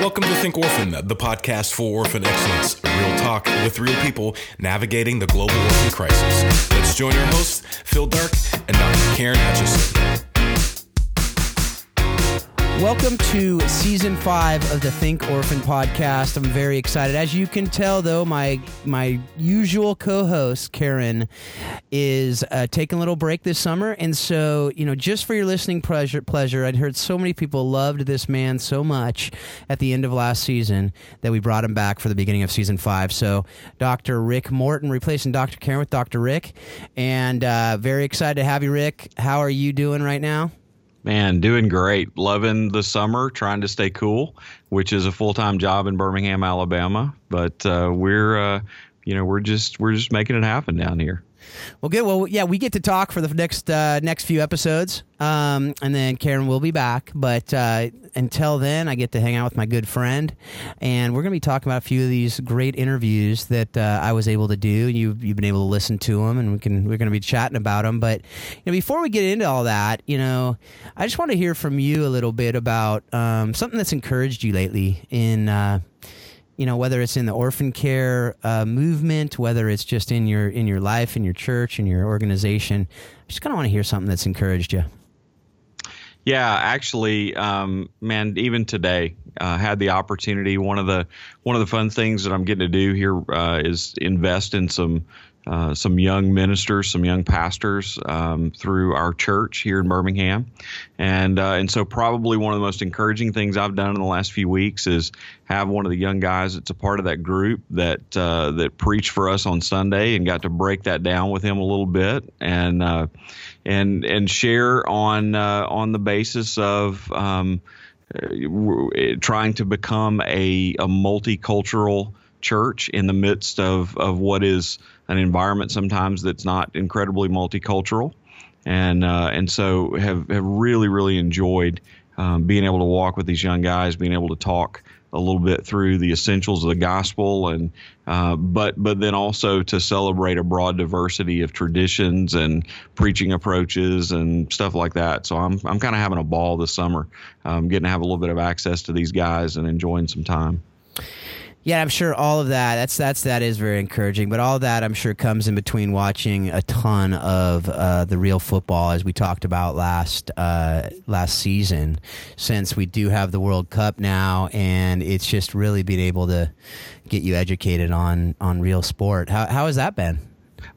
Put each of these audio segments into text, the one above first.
Welcome to Think Orphan, the podcast for orphan excellence. Real talk with real people navigating the global orphan crisis. Let's join our hosts, Phil Dark and Dr. Karen Hutchison. Welcome to season five of the Think Orphan podcast. I'm very excited. As you can tell, though, my my usual co-host Karen is uh, taking a little break this summer, and so you know, just for your listening pleasure, pleasure, I'd heard so many people loved this man so much at the end of last season that we brought him back for the beginning of season five. So, Dr. Rick Morton replacing Dr. Karen with Dr. Rick, and uh, very excited to have you, Rick. How are you doing right now? Man, doing great. Loving the summer, trying to stay cool, which is a full time job in Birmingham, Alabama. But uh, we're, uh, you know, we're just we're just making it happen down here. Well, good. Well, yeah, we get to talk for the next uh, next few episodes, um, and then Karen will be back. But uh, until then, I get to hang out with my good friend, and we're going to be talking about a few of these great interviews that uh, I was able to do. You've you've been able to listen to them, and we can we're going to be chatting about them. But you know, before we get into all that, you know, I just want to hear from you a little bit about um, something that's encouraged you lately in uh, you know whether it's in the orphan care uh, movement whether it's just in your in your life in your church in your organization i just kind of want to hear something that's encouraged you. Yeah actually um, man even today uh, had the opportunity one of the one of the fun things that i'm getting to do here uh, is invest in some uh, some young ministers, some young pastors um, through our church here in Birmingham, and uh, and so probably one of the most encouraging things I've done in the last few weeks is have one of the young guys that's a part of that group that uh, that preached for us on Sunday and got to break that down with him a little bit and uh, and and share on uh, on the basis of. Um, trying to become a, a multicultural church in the midst of, of what is an environment sometimes that's not incredibly multicultural. And, uh, and so have, have really, really enjoyed um, being able to walk with these young guys, being able to talk a little bit through the essentials of the gospel and uh, but but then also to celebrate a broad diversity of traditions and preaching approaches and stuff like that so I'm I'm kind of having a ball this summer um, getting to have a little bit of access to these guys and enjoying some time yeah, I'm sure all of that. That's that's that is very encouraging. But all of that, I'm sure, comes in between watching a ton of uh, the real football, as we talked about last uh, last season. Since we do have the World Cup now, and it's just really being able to get you educated on on real sport. How how has that been?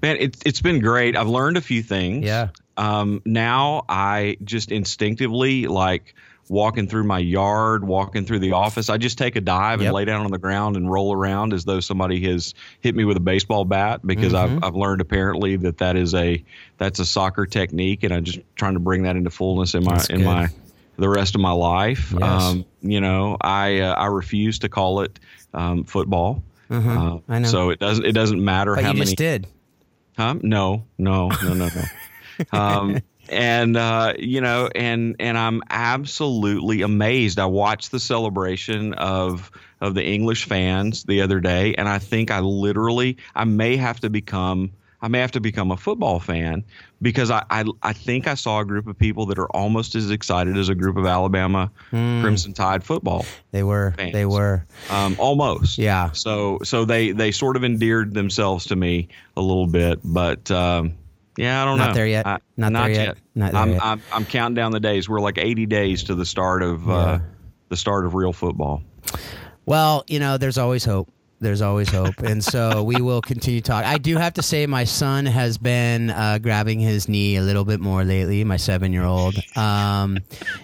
Man, it's it's been great. I've learned a few things. Yeah. Um, now I just instinctively like walking through my yard, walking through the office. I just take a dive yep. and lay down on the ground and roll around as though somebody has hit me with a baseball bat because mm-hmm. I've, I've learned apparently that that is a that's a soccer technique and I'm just trying to bring that into fullness in my that's in good. my the rest of my life. Yes. Um, you know, I uh, I refuse to call it um, football. Mm-hmm. Uh, I know. So it doesn't it doesn't matter but how you many. Just did. Huh? No, no, no, no, no. um, and uh, you know, and and I'm absolutely amazed. I watched the celebration of of the English fans the other day, and I think I literally I may have to become I may have to become a football fan because I, I, I think I saw a group of people that are almost as excited as a group of Alabama mm. Crimson Tide football. They were. Fans. They were. Um, almost. Yeah. So so they they sort of endeared themselves to me a little bit, but um, yeah, I don't not know. There yet. I, not, not there yet. yet. Not there I'm, yet. I'm, I'm counting down the days. We're like 80 days to the start of uh, yeah. uh, the start of real football. Well, you know, there's always hope there's always hope. And so we will continue talk. I do have to say, my son has been uh, grabbing his knee a little bit more lately, my seven year old. Um,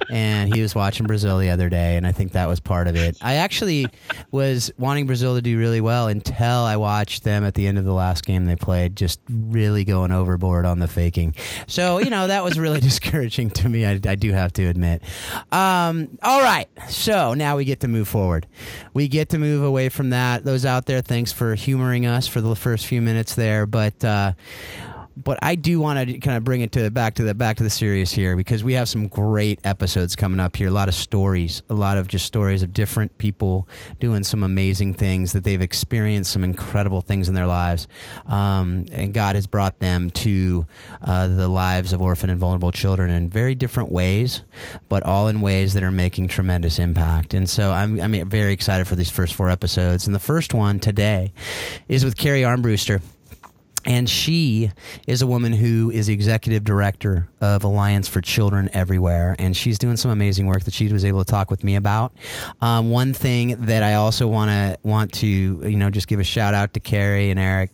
and he was watching Brazil the other day, and I think that was part of it. I actually was wanting Brazil to do really well until I watched them at the end of the last game they played, just really going overboard on the faking. So, you know, that was really discouraging to me, I, I do have to admit. Um, all right. So now we get to move forward. We get to move away from that. Those out there, thanks for humoring us for the first few minutes there. But uh, but I do want to kind of bring it to back to the back to the serious here because we have some great episodes coming up here. A lot of stories, a lot of just stories of different people doing some amazing things that they've experienced, some incredible things in their lives, um, and God has brought them to uh, the lives of orphan and vulnerable children in very different ways, but all in ways that are making tremendous impact. And so I'm I'm very excited for these first four episodes. And the first one today is with Cari Armbruster and she is a woman who is the executive director of Alliance for Children Everywhere, and she's doing some amazing work that she was able to talk with me about. Um, one thing that I also want to want to you know just give a shout out to Cari and Eric,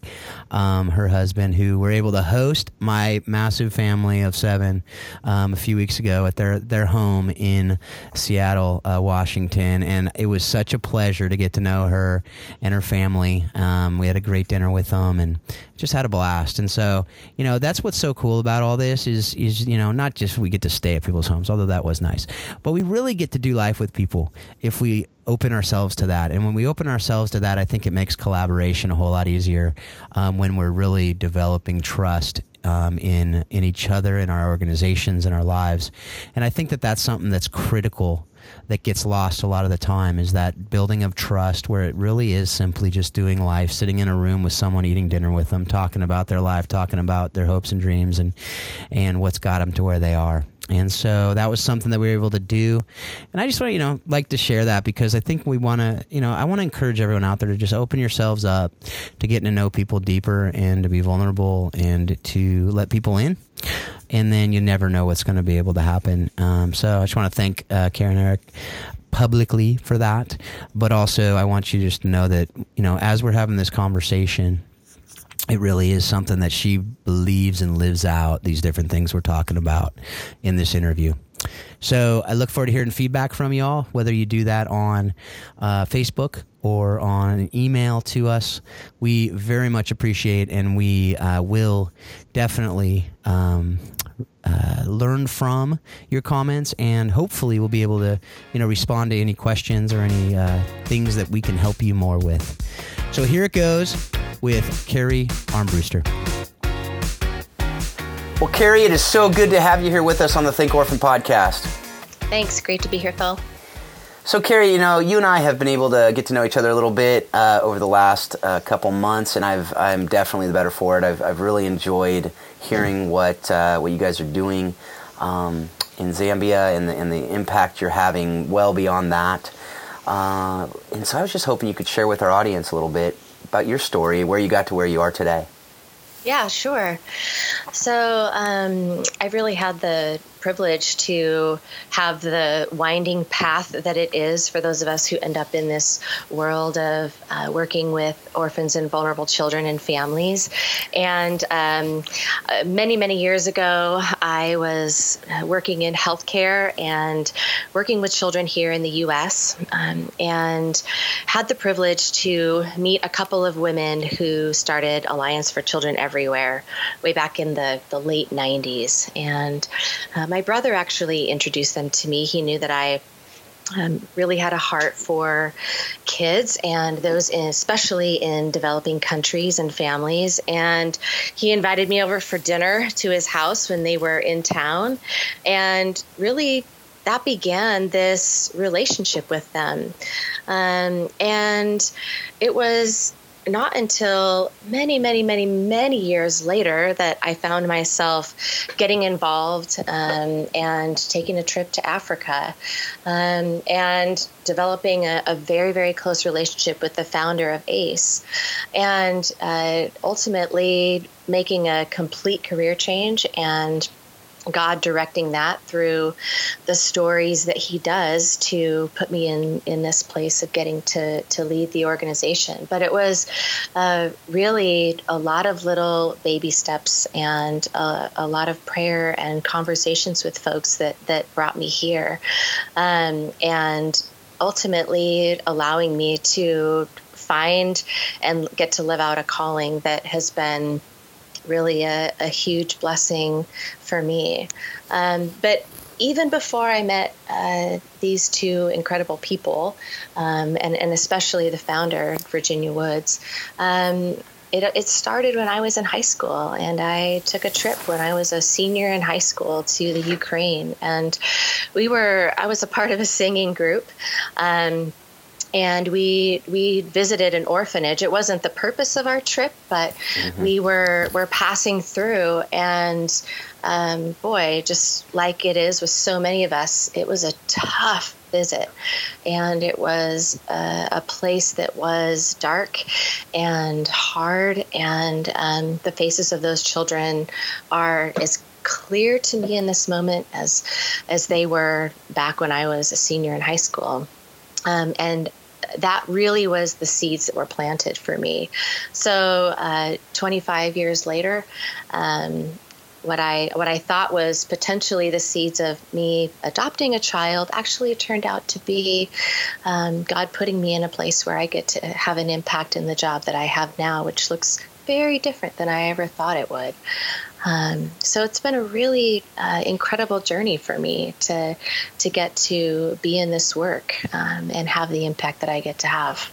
um, her husband, who were able to host my massive family of seven um, a few weeks ago at their their home in Seattle, uh, Washington, and it was such a pleasure to get to know her and her family. Um, we had a great dinner with them and just had a blast. And so, you know, that's what's so cool about all this is is you know not just we get to stay at people's homes, although that was nice, but we really get to do life with people if we open ourselves to that. And when we open ourselves to that, I think it makes collaboration a whole lot easier um, when we're really developing trust um, in in each other, in our organizations, in our lives. And I think that that's something that's critical that gets lost a lot of the time is that building of trust where it really is simply just doing life, sitting in a room with someone, eating dinner with them, talking about their life, talking about their hopes and dreams and, and what's got them to where they are. And so that was something that we were able to do. And I just want to, you know, like to share that because I think we want to, you know, I want to encourage everyone out there to just open yourselves up to getting to know people deeper and to be vulnerable and to let people in and then you never know what's going to be able to happen. Um, so I just want to thank uh, Karen Eric publicly for that, but also I want you just to know that you know as we're having this conversation. It really is something that she believes and lives out these different things we're talking about in this interview. So I look forward to hearing feedback from y'all, whether you do that on uh, Facebook or on an email to us. We very much appreciate and we uh, will definitely um, uh, learn from your comments and hopefully we'll be able to you know respond to any questions or any uh, things that we can help you more with. So here it goes with cari armbruster. Well cari it is so good to have you here with us on the think orphan podcast. Thanks. Great to be here phil. So, Cari, you know, you and I have been able to get to know each other a little bit uh, over the last uh, couple months, and I've I'm definitely the better for it. I've I've really enjoyed hearing what uh, what you guys are doing um, in Zambia and the and the impact you're having well beyond that. Uh, and so, I was just hoping you could share with our audience a little bit about your story, where you got to where you are today. Yeah, sure. So um, I really had the privilege to have the winding path that it is for those of us who end up in this world of uh, working with orphans and vulnerable children and families. And um, uh, many, many years ago, I was uh, working in healthcare and working with children here in the U.S. Um, and had the privilege to meet a couple of women who started Alliance for Children Everywhere way back in the, the late 90s. And um, my brother actually introduced them to me. He knew that I um, really had a heart for kids and those in, especially in developing countries and families. And he invited me over for dinner to his house when they were in town. And really, that began this relationship with them. Um, and it was not until many, many, many, many years later that I found myself getting involved um, and taking a trip to Africa um, and developing a, a, very, very close relationship with the founder of ACE and uh, ultimately making a complete career change and God directing that through the stories that He does to put me in in this place of getting to to lead the organization. But it was uh, really a lot of little baby steps and a, a, lot of prayer and conversations with folks that that brought me here, um, and ultimately allowing me to find and get to live out a calling that has been really a, a huge blessing for me. Um, but even before I met uh, these two incredible people, um, and, and especially the founder, Virginia Woods, um, it, it started when I was in high school, and I took a trip when I was a senior in high school to the Ukraine, and we were I was a part of a singing group. Um, and we we visited an orphanage. It wasn't the purpose of our trip, but mm-hmm. we were were passing through, and um, boy, just like it is with so many of us, it was a tough visit, and it was a, a place that was dark and hard, and um, the faces of those children are as clear to me in this moment as as they were back when I was a senior in high school. Um, and that really was the seeds that were planted for me. So, uh, 25 years later, um, what I what I thought was potentially the seeds of me adopting a child actually turned out to be um, God putting me in a place where I get to have an impact in the job that I have now, which looks very different than I ever thought it would. Um, so it's been a really uh, incredible journey for me to to get to be in this work um, and have the impact that I get to have.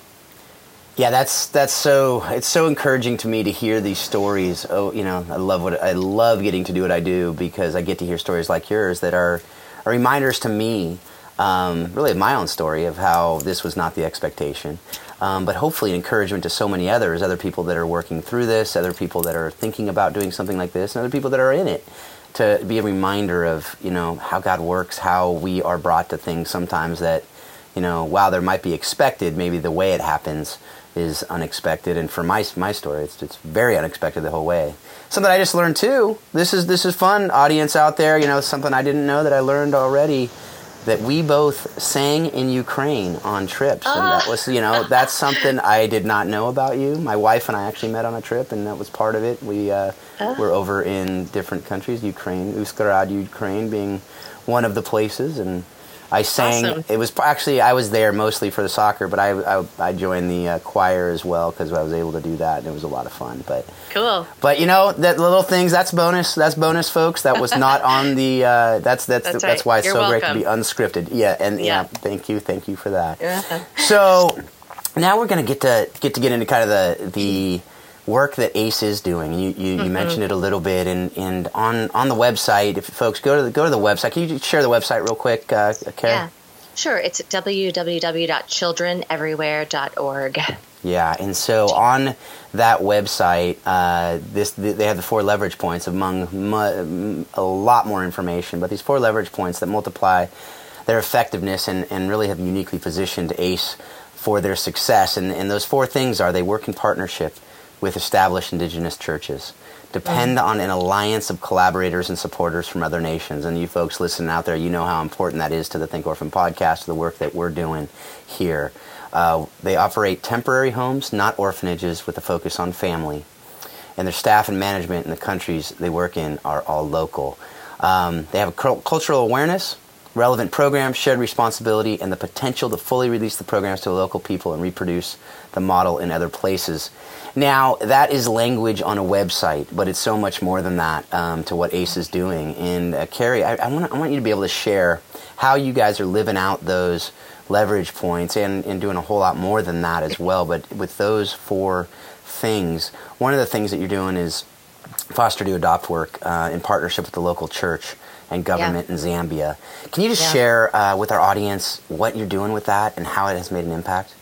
Yeah, that's that's so it's so encouraging to me to hear these stories. Oh, you know, I love what I love getting to do what I do because I get to hear stories like yours that are, are reminders to me, um, really my own story of how this was not the expectation, um, but hopefully an encouragement to so many others, other people that are working through this, other people that are thinking about doing something like this, and other people that are in it, to be a reminder of you know how God works, how we are brought to things sometimes that, you know, while there might be expected, maybe the way it happens is unexpected. And for my my story, it's it's very unexpected the whole way. Something I just learned too. This is this is fun, audience out there. You know, something I didn't know that I learned already that we both sang in Ukraine on trips, and that was, you know, that's something I did not know about you. My wife and I actually met on a trip, and that was part of it. We uh, were over in different countries, Ukraine, Uzhgorod, Ukraine, being one of the places, and I sang. Awesome. It was actually I was there mostly for the soccer, but I I, I joined the uh, choir as well because I was able to do that, and it was a lot of fun. But cool. But you know that little things. That's bonus. That's bonus, folks. That was not on the. Uh, that's that's that's, the, right. that's why it's You're so welcome. great to be unscripted. Yeah, and yeah. yeah. thank you, thank you for that. Yeah. So now we're gonna get to get to get into kind of the the work that ACE is doing. You, you, mm-hmm. you, mentioned it a little bit, and, and on, on the website, if folks go to the, go to the website, can you share the website real quick, uh, Karen? Yeah, sure. It's www.childreneverywhere.org. Yeah, and so on that website, uh, this they have the four leverage points among mu- a lot more information, but these four leverage points that multiply their effectiveness and, and really have uniquely positioned ACE for their success. And, and those four things are they work in partnership, with established indigenous churches. Depend on an alliance of collaborators and supporters from other nations. And you folks listening out there, you know how important that is to the Think Orphan podcast, the work that we're doing here. Uh, they operate temporary homes, not orphanages, with a focus on family. And their staff and management in the countries they work in are all local. Um, they have a cultural awareness, relevant programs, shared responsibility, and the potential to fully release the programs to local people and reproduce the model in other places. Now, that is language on a website, but it's so much more than that um, to what ACE is doing. And uh, Cari, I, I, want I want you to be able to share how you guys are living out those leverage points and, and doing a whole lot more than that as well. But with those four things, one of the things that you're doing is foster to adopt work uh, in partnership with the local church and government yeah. in Zambia. Can you just yeah. share uh, with our audience what you're doing with that and how it has made an impact?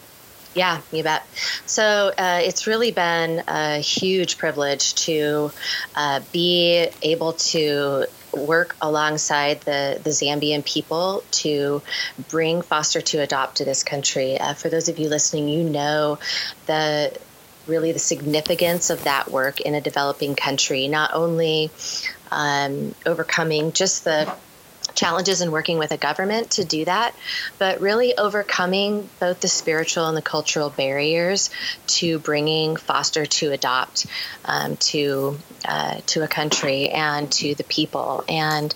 Yeah, you bet. So uh, it's really been a huge privilege to uh, be able to work alongside the, the Zambian people to bring foster to adopt to this country. Uh, for those of you listening, you know the really the significance of that work in a developing country, not only um, overcoming just the challenges in working with a government to do that, but really overcoming both the spiritual and the cultural barriers to bringing foster to adopt um, to uh, to a country and to the people. And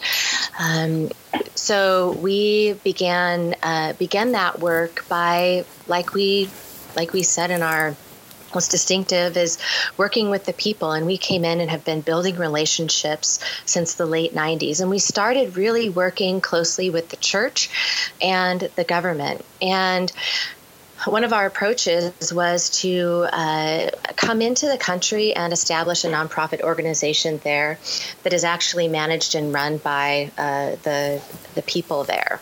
um, so we began uh, began that work by like we like we said in our what's distinctive is working with the people. And we came in and have been building relationships since the late 90s and we started really working closely with the church and the government. And one of our approaches was to uh, come into the country and establish a nonprofit organization there that is actually managed and run by uh, the the people there.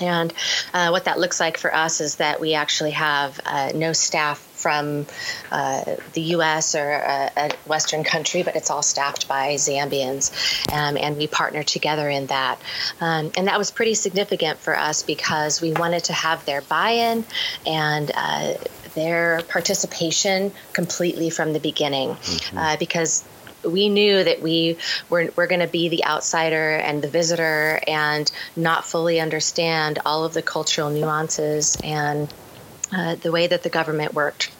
And uh, what that looks like for us is that we actually have uh, no staff from uh, the U.S. or a, a, Western country, but it's all staffed by Zambians, um, and we partner together in that. Um, and that was pretty significant for us because we wanted to have their buy-in and uh, their participation completely from the beginning, mm-hmm. uh, because we knew that we were, were going to be the outsider and the visitor and not fully understand all of the cultural nuances and uh, the way that the government worked.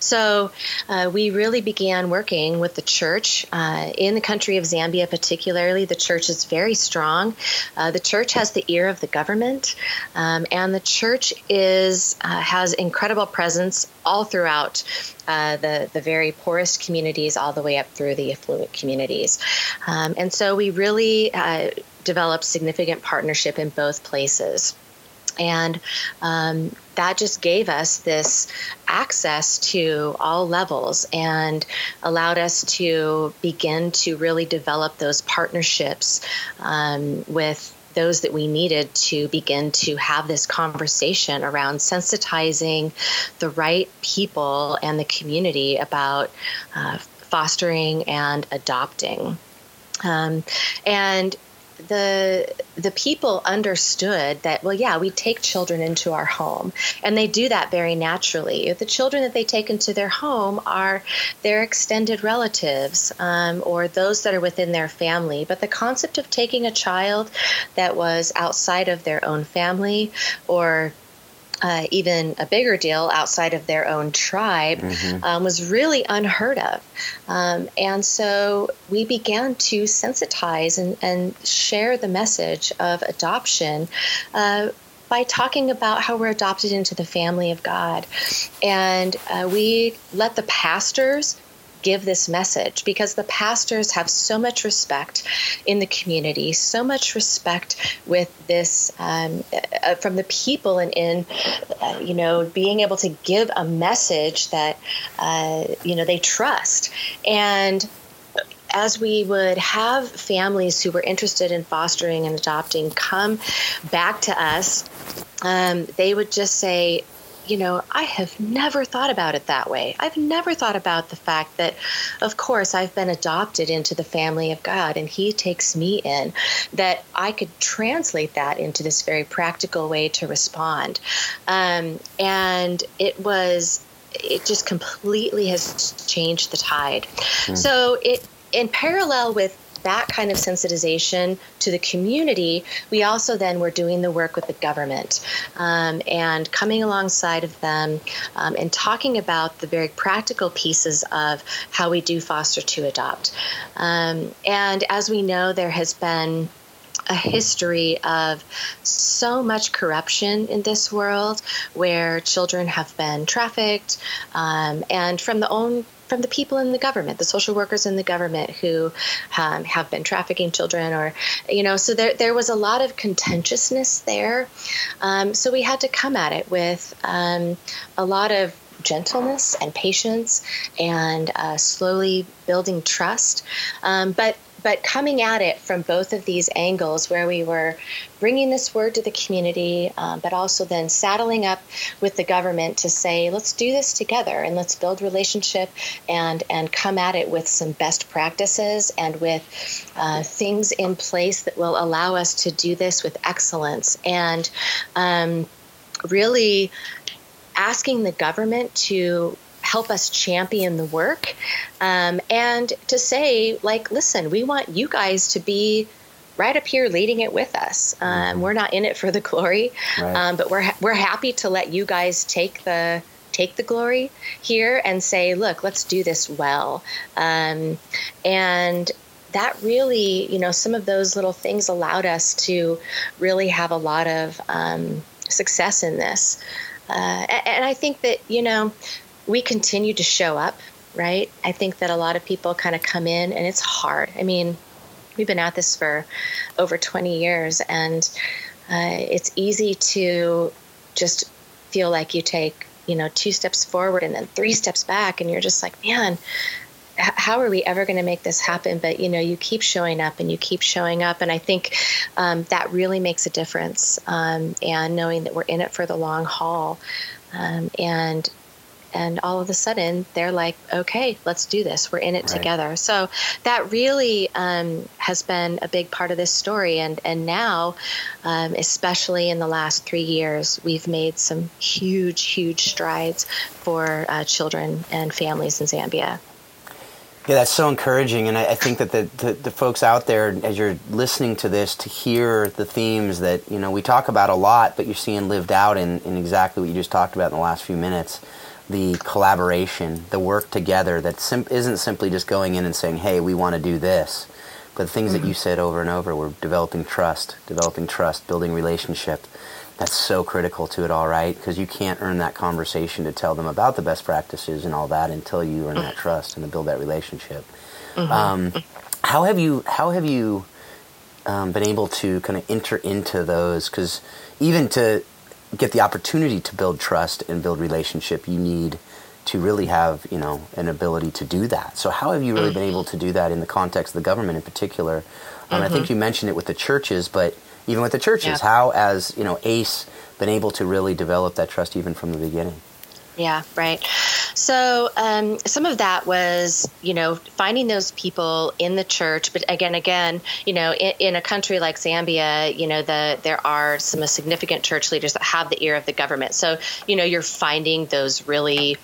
So uh, we really began working with the church uh, in the country of Zambia, particularly. The church is very strong. Uh, the church has the ear of the government, um, and the church is uh, has incredible presence all throughout uh, the the very poorest communities, all the way up through the affluent communities. Um, and so we really developed significant partnership in both places. And um, that just gave us this access to all levels and allowed us to begin to really develop those partnerships um, with those that we needed to begin to have this conversation around sensitizing the right people and the community about uh, fostering and adopting. Um, and the the people understood that well yeah we take children into our home. And they do that very naturally. The children that they take into their home are their extended relatives um, or those that are within their family. But the concept of taking a child that was outside of their own family or uh, even a bigger deal outside of their own tribe mm-hmm. um, was really unheard of. Um, and so we began to sensitize and, and share the message of adoption. Uh, by talking about how we're adopted into the family of God. And uh, we let the pastors give this message because the pastors have so much respect in the community, so much respect with this um, uh, from the people, and in uh, you know being able to give a message that uh, you know they trust. And as we would have families who were interested in fostering and adopting come back to us, um, they would just say, you know, I have never thought about it that way. I've never thought about the fact that, of course, I've been adopted into the family of God and He takes me in, that I could translate that into this very practical way to respond. Um, and it was, it just completely has changed the tide. Mm. So it, in parallel with that kind of sensitization to the community, we also then were doing the work with the government um, and coming alongside of them um, and talking about the very practical pieces of how we do foster to adopt. Um, and as we know, there has been a history of so much corruption in this world where children have been trafficked um, and from the own from the people in the government, the social workers in the government who um, have been trafficking children, or you know, so there there was a lot of contentiousness there. Um, so we had to come at it with um, a lot of gentleness and patience and uh, slowly building trust. Um, but but coming at it from both of these angles where we were bringing this word to the community um, but also then saddling up with the government to say let's do this together and let's build relationship and and come at it with some best practices and with uh, things in place that will allow us to do this with excellence. And um, really asking the government to help us champion the work um, and to say like listen we want you guys to be right up here leading it with us um, mm-hmm. we're not in it for the glory right. um, but we're, we're happy to let you guys take the take the glory here and say look let's do this well um, and that really you know some of those little things allowed us to really have a lot of um, success in this uh, and I think that, you know, we continue to show up, right? I think that a lot of people kind of come in and it's hard. I mean, we've been at this for over 20 years and uh, it's easy to just feel like you take you know two steps forward and then three steps back and you're just like man how are we ever going to make this happen? But you know, you keep showing up and you keep showing up, and I think um, that really makes a difference. Um, and knowing that we're in it for the long haul, um, and and all of a sudden they're like, okay, let's do this. We're in it right. together. So that really um, has been a big part of this story. And and now, um, especially in the last three years, we've made some huge, huge strides for uh, children and families in Zambia. Yeah, that's so encouraging, and I, I think that the, the, the folks out there, as you're listening to this, to hear the themes that you know we talk about a lot, but you're seeing lived out in, in exactly what you just talked about in the last few minutes, the collaboration, the work together that sim- isn't simply just going in and saying, "Hey, we want to do this," but the things mm-hmm. that you said over and over, we're developing trust, developing trust, building relationship, that's so critical to it all, right? Because you can't earn that conversation to tell them about the best practices and all that until you earn that trust and to build that relationship. Mm-hmm. Um, how have you how have you um, been able to kind of enter into those? Because even to get the opportunity to build trust and build relationship, you need to really have you know an ability to do that. So how have you really been able to do that in the context of the government in particular? Um, mm-hmm. I think mm-hmm. you mentioned it with the churches, but even with the churches. Yeah. How, has you know, ACE been able to really develop that trust even from the beginning? Yeah, right. So um, some of that was, you know, finding those people in the church. But again, again, you know, in, in, a country like Zambia, you know, the there are some significant church leaders that have the ear of the government. So, you know, you're finding those really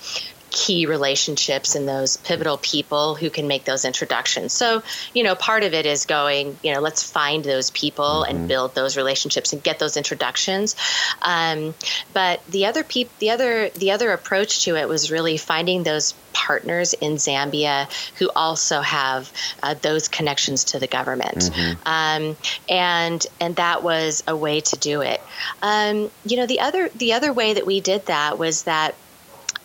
key relationships and those pivotal people who can make those introductions. So, you know, part of it is going, you know, let's find those people mm-hmm. and build those relationships and get those introductions. Um, but the other peop- the other the other approach to it was really finding those partners in Zambia who also have uh, those connections to the government, mm-hmm. um, and and that was a way to do it. Um, you know, the other the other way that we did that was that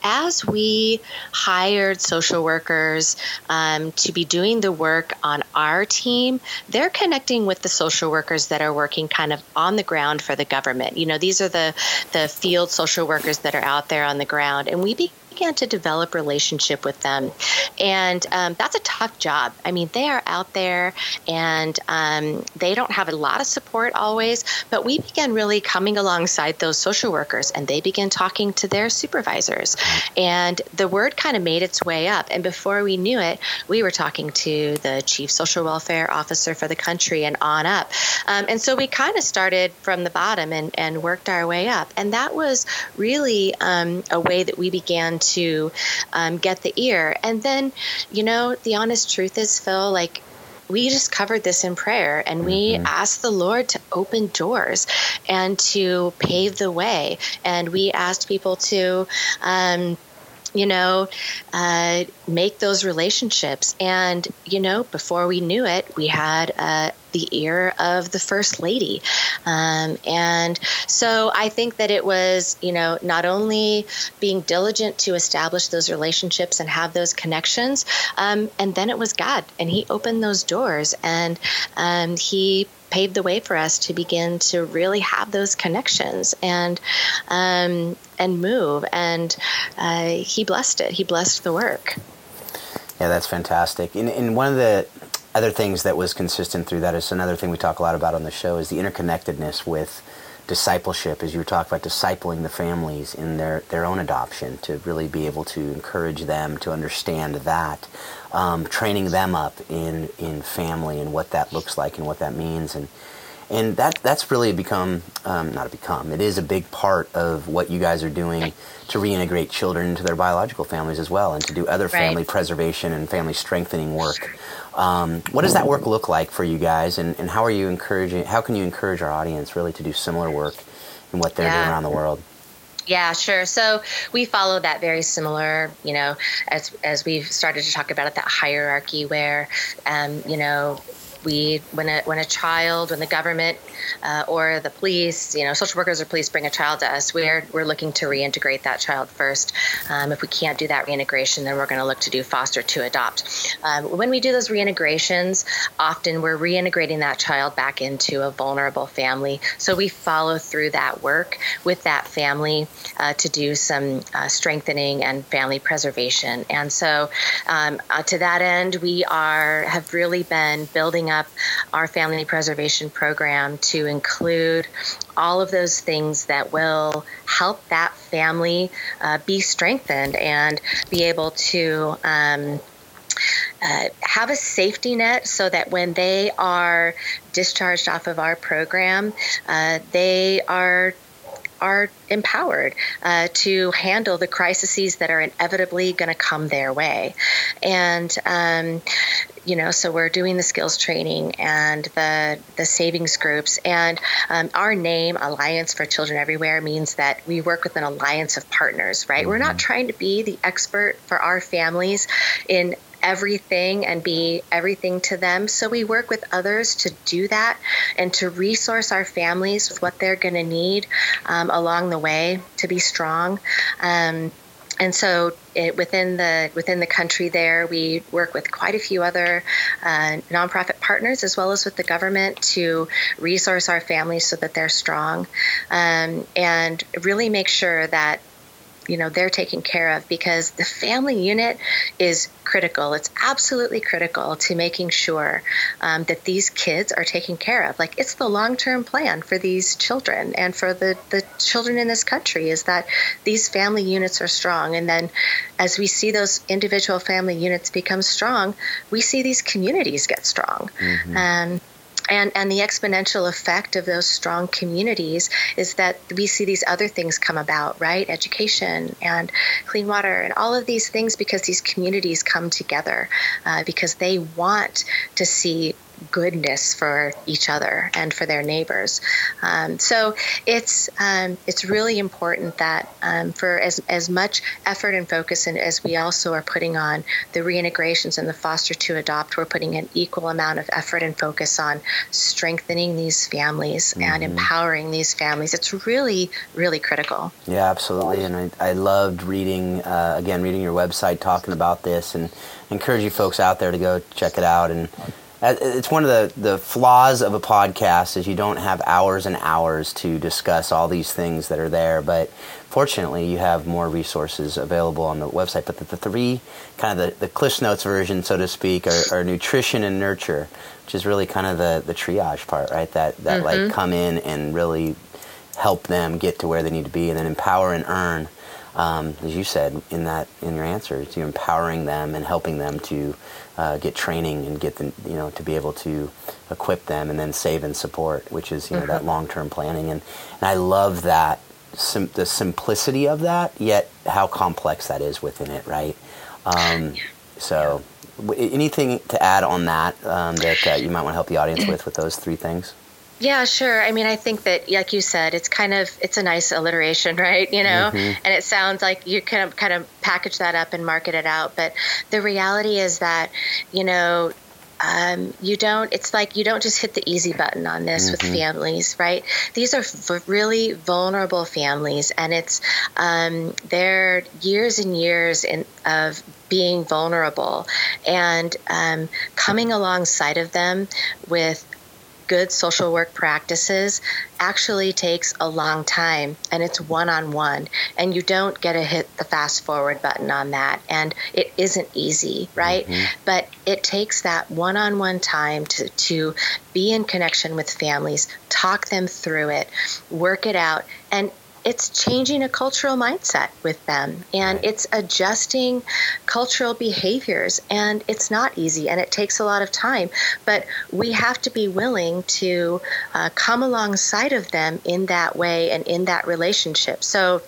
as we hired social workers um, to be doing the work on our team, they're connecting with the social workers that are working kind of on the ground for the government. You know, these are the the field social workers that are out there on the ground, and we be, began to develop relationship with them. And um, that's a tough job. I mean they are out there and um, they don't have a lot of support always but we began really coming alongside those social workers and they began talking to their supervisors. And the word kind of made its way up. And before we knew it we were talking to the chief social welfare officer for the country and on up. Um, and so we kind of started from the bottom and, and worked our way up. And that was really um, a way that we began to um, get the ear. And then, you know, the honest truth is, Phil, like we just covered this in prayer and we mm-hmm. asked the Lord to open doors and to pave the way. And we asked people to, um, you know, uh, make those relationships. And, you know, before we knew it, we had uh, the ear of the first lady. Um, and so I think that it was, you know, not only being diligent to establish those relationships and have those connections, um, and then it was God, and He opened those doors and um, He paved the way for us to begin to really have those connections and um, and move. And uh, he blessed it. He blessed the work. Yeah, that's fantastic. And, and one of the other things that was consistent through that is another thing we talk a lot about on the show is the interconnectedness with discipleship as you were talking about discipling the families in their, their own adoption to really be able to encourage them to understand that um, training them up in in family and what that looks like and what that means and and that that's really become um, not a become it is a big part of what you guys are doing to reintegrate children into their biological families as well and to do other family right. preservation and family strengthening work um, what does that work look like for you guys and, and how are you encouraging how can you encourage our audience really to do similar work in what they're yeah. doing around the world yeah, sure. So we follow that very similar, you know, as as we've started to talk about it, that hierarchy where, um, you know, we when a when a child when the government uh, or the police you know social workers or police bring a child to us we're we're looking to reintegrate that child first. Um, if we can't do that reintegration then we're going to look to do foster to adopt. Um, when we do those reintegrations often we're reintegrating that child back into a vulnerable family. So we follow through that work with that family uh, to do some uh, strengthening and family preservation. And so um, uh, to that end we are have really been building up our family preservation program to include all of those things that will help that family uh, be strengthened and be able to. Um, uh, have a safety net so that when they are discharged off of our program, uh, they are are empowered uh, to handle the crises that are inevitably going to come their way. And um, you know, so we're doing the skills training and the the savings groups, and um, our name Alliance for Children Everywhere means that we work with an alliance of partners. Right? Mm-hmm. We're not mm-hmm. trying to be the expert for our families in everything and be everything to them. So we work with others to do that and to resource our families with what they're going to need um, along the way to be strong. Um, and so it, within the within the country there we work with quite a few other uh, nonprofit partners as well as with the government to resource our families so that they're strong um, and really make sure that you know they're taken care of because the family unit is critical. It's absolutely critical to making sure um, that these kids are taken care of. Like it's the long-term plan for these children and for the, the children in this country is that these family units are strong. And then as we see those individual family units become strong we see these communities get strong. Mm-hmm. and and and the exponential effect of those strong communities is that we see these other things come about right? Education and clean water and all of these things because these communities come together uh, because they want to see goodness for each other and for their neighbors. Um, so it's um, it's really important that um, for as as much effort and focus and as we also are putting on the reintegrations and the foster to adopt, we're putting an equal amount of effort and focus on strengthening these families mm-hmm. and empowering these families. It's really really critical. Yeah, absolutely. And I, I loved reading uh, again reading your website talking about this and encourage you folks out there to go check it out and it's one of the, the flaws of a podcast is you don't have hours and hours to discuss all these things that are there. But fortunately you have more resources available on the website. But the, the three kind of the, the cliff notes version so to speak are, are, nutrition and nurture which is really kind of the, the triage part right? That, that mm-hmm. like come in and really help them get to where they need to be and then empower and earn um, as you said in that in your answer, you're empowering them and helping them to uh, get training and get them, you know, to be able to equip them and then save and support, which is you know mm-hmm. that long term planning. And, and I love that sim- the simplicity of that, yet how complex that is within it, right? Um, so, w- anything to add on that um, that uh, you might want to help the audience with with those three things? Yeah, sure. I mean, I think that, like you said, it's kind of it's a nice alliteration, right? You know, mm-hmm. and it sounds like you kind of kind of package that up and market it out. But the reality is that, you know, um, you don't it's like you don't just hit the easy button on this mm-hmm. with families right these are v- really vulnerable families and it's um, they're years and years in, of being vulnerable and um, coming alongside of them with good social work practices actually takes a long time and it's one on one. And you don't get to hit the fast forward button on that. And it isn't easy, right? Mm-hmm. But it takes that one on one time to, to be in connection with families, talk them through it, work it out. And it's changing a cultural mindset with them and it's adjusting cultural behaviors and it's not easy and it takes a lot of time but we have to be willing to uh, come alongside of them in that way and in that relationship. So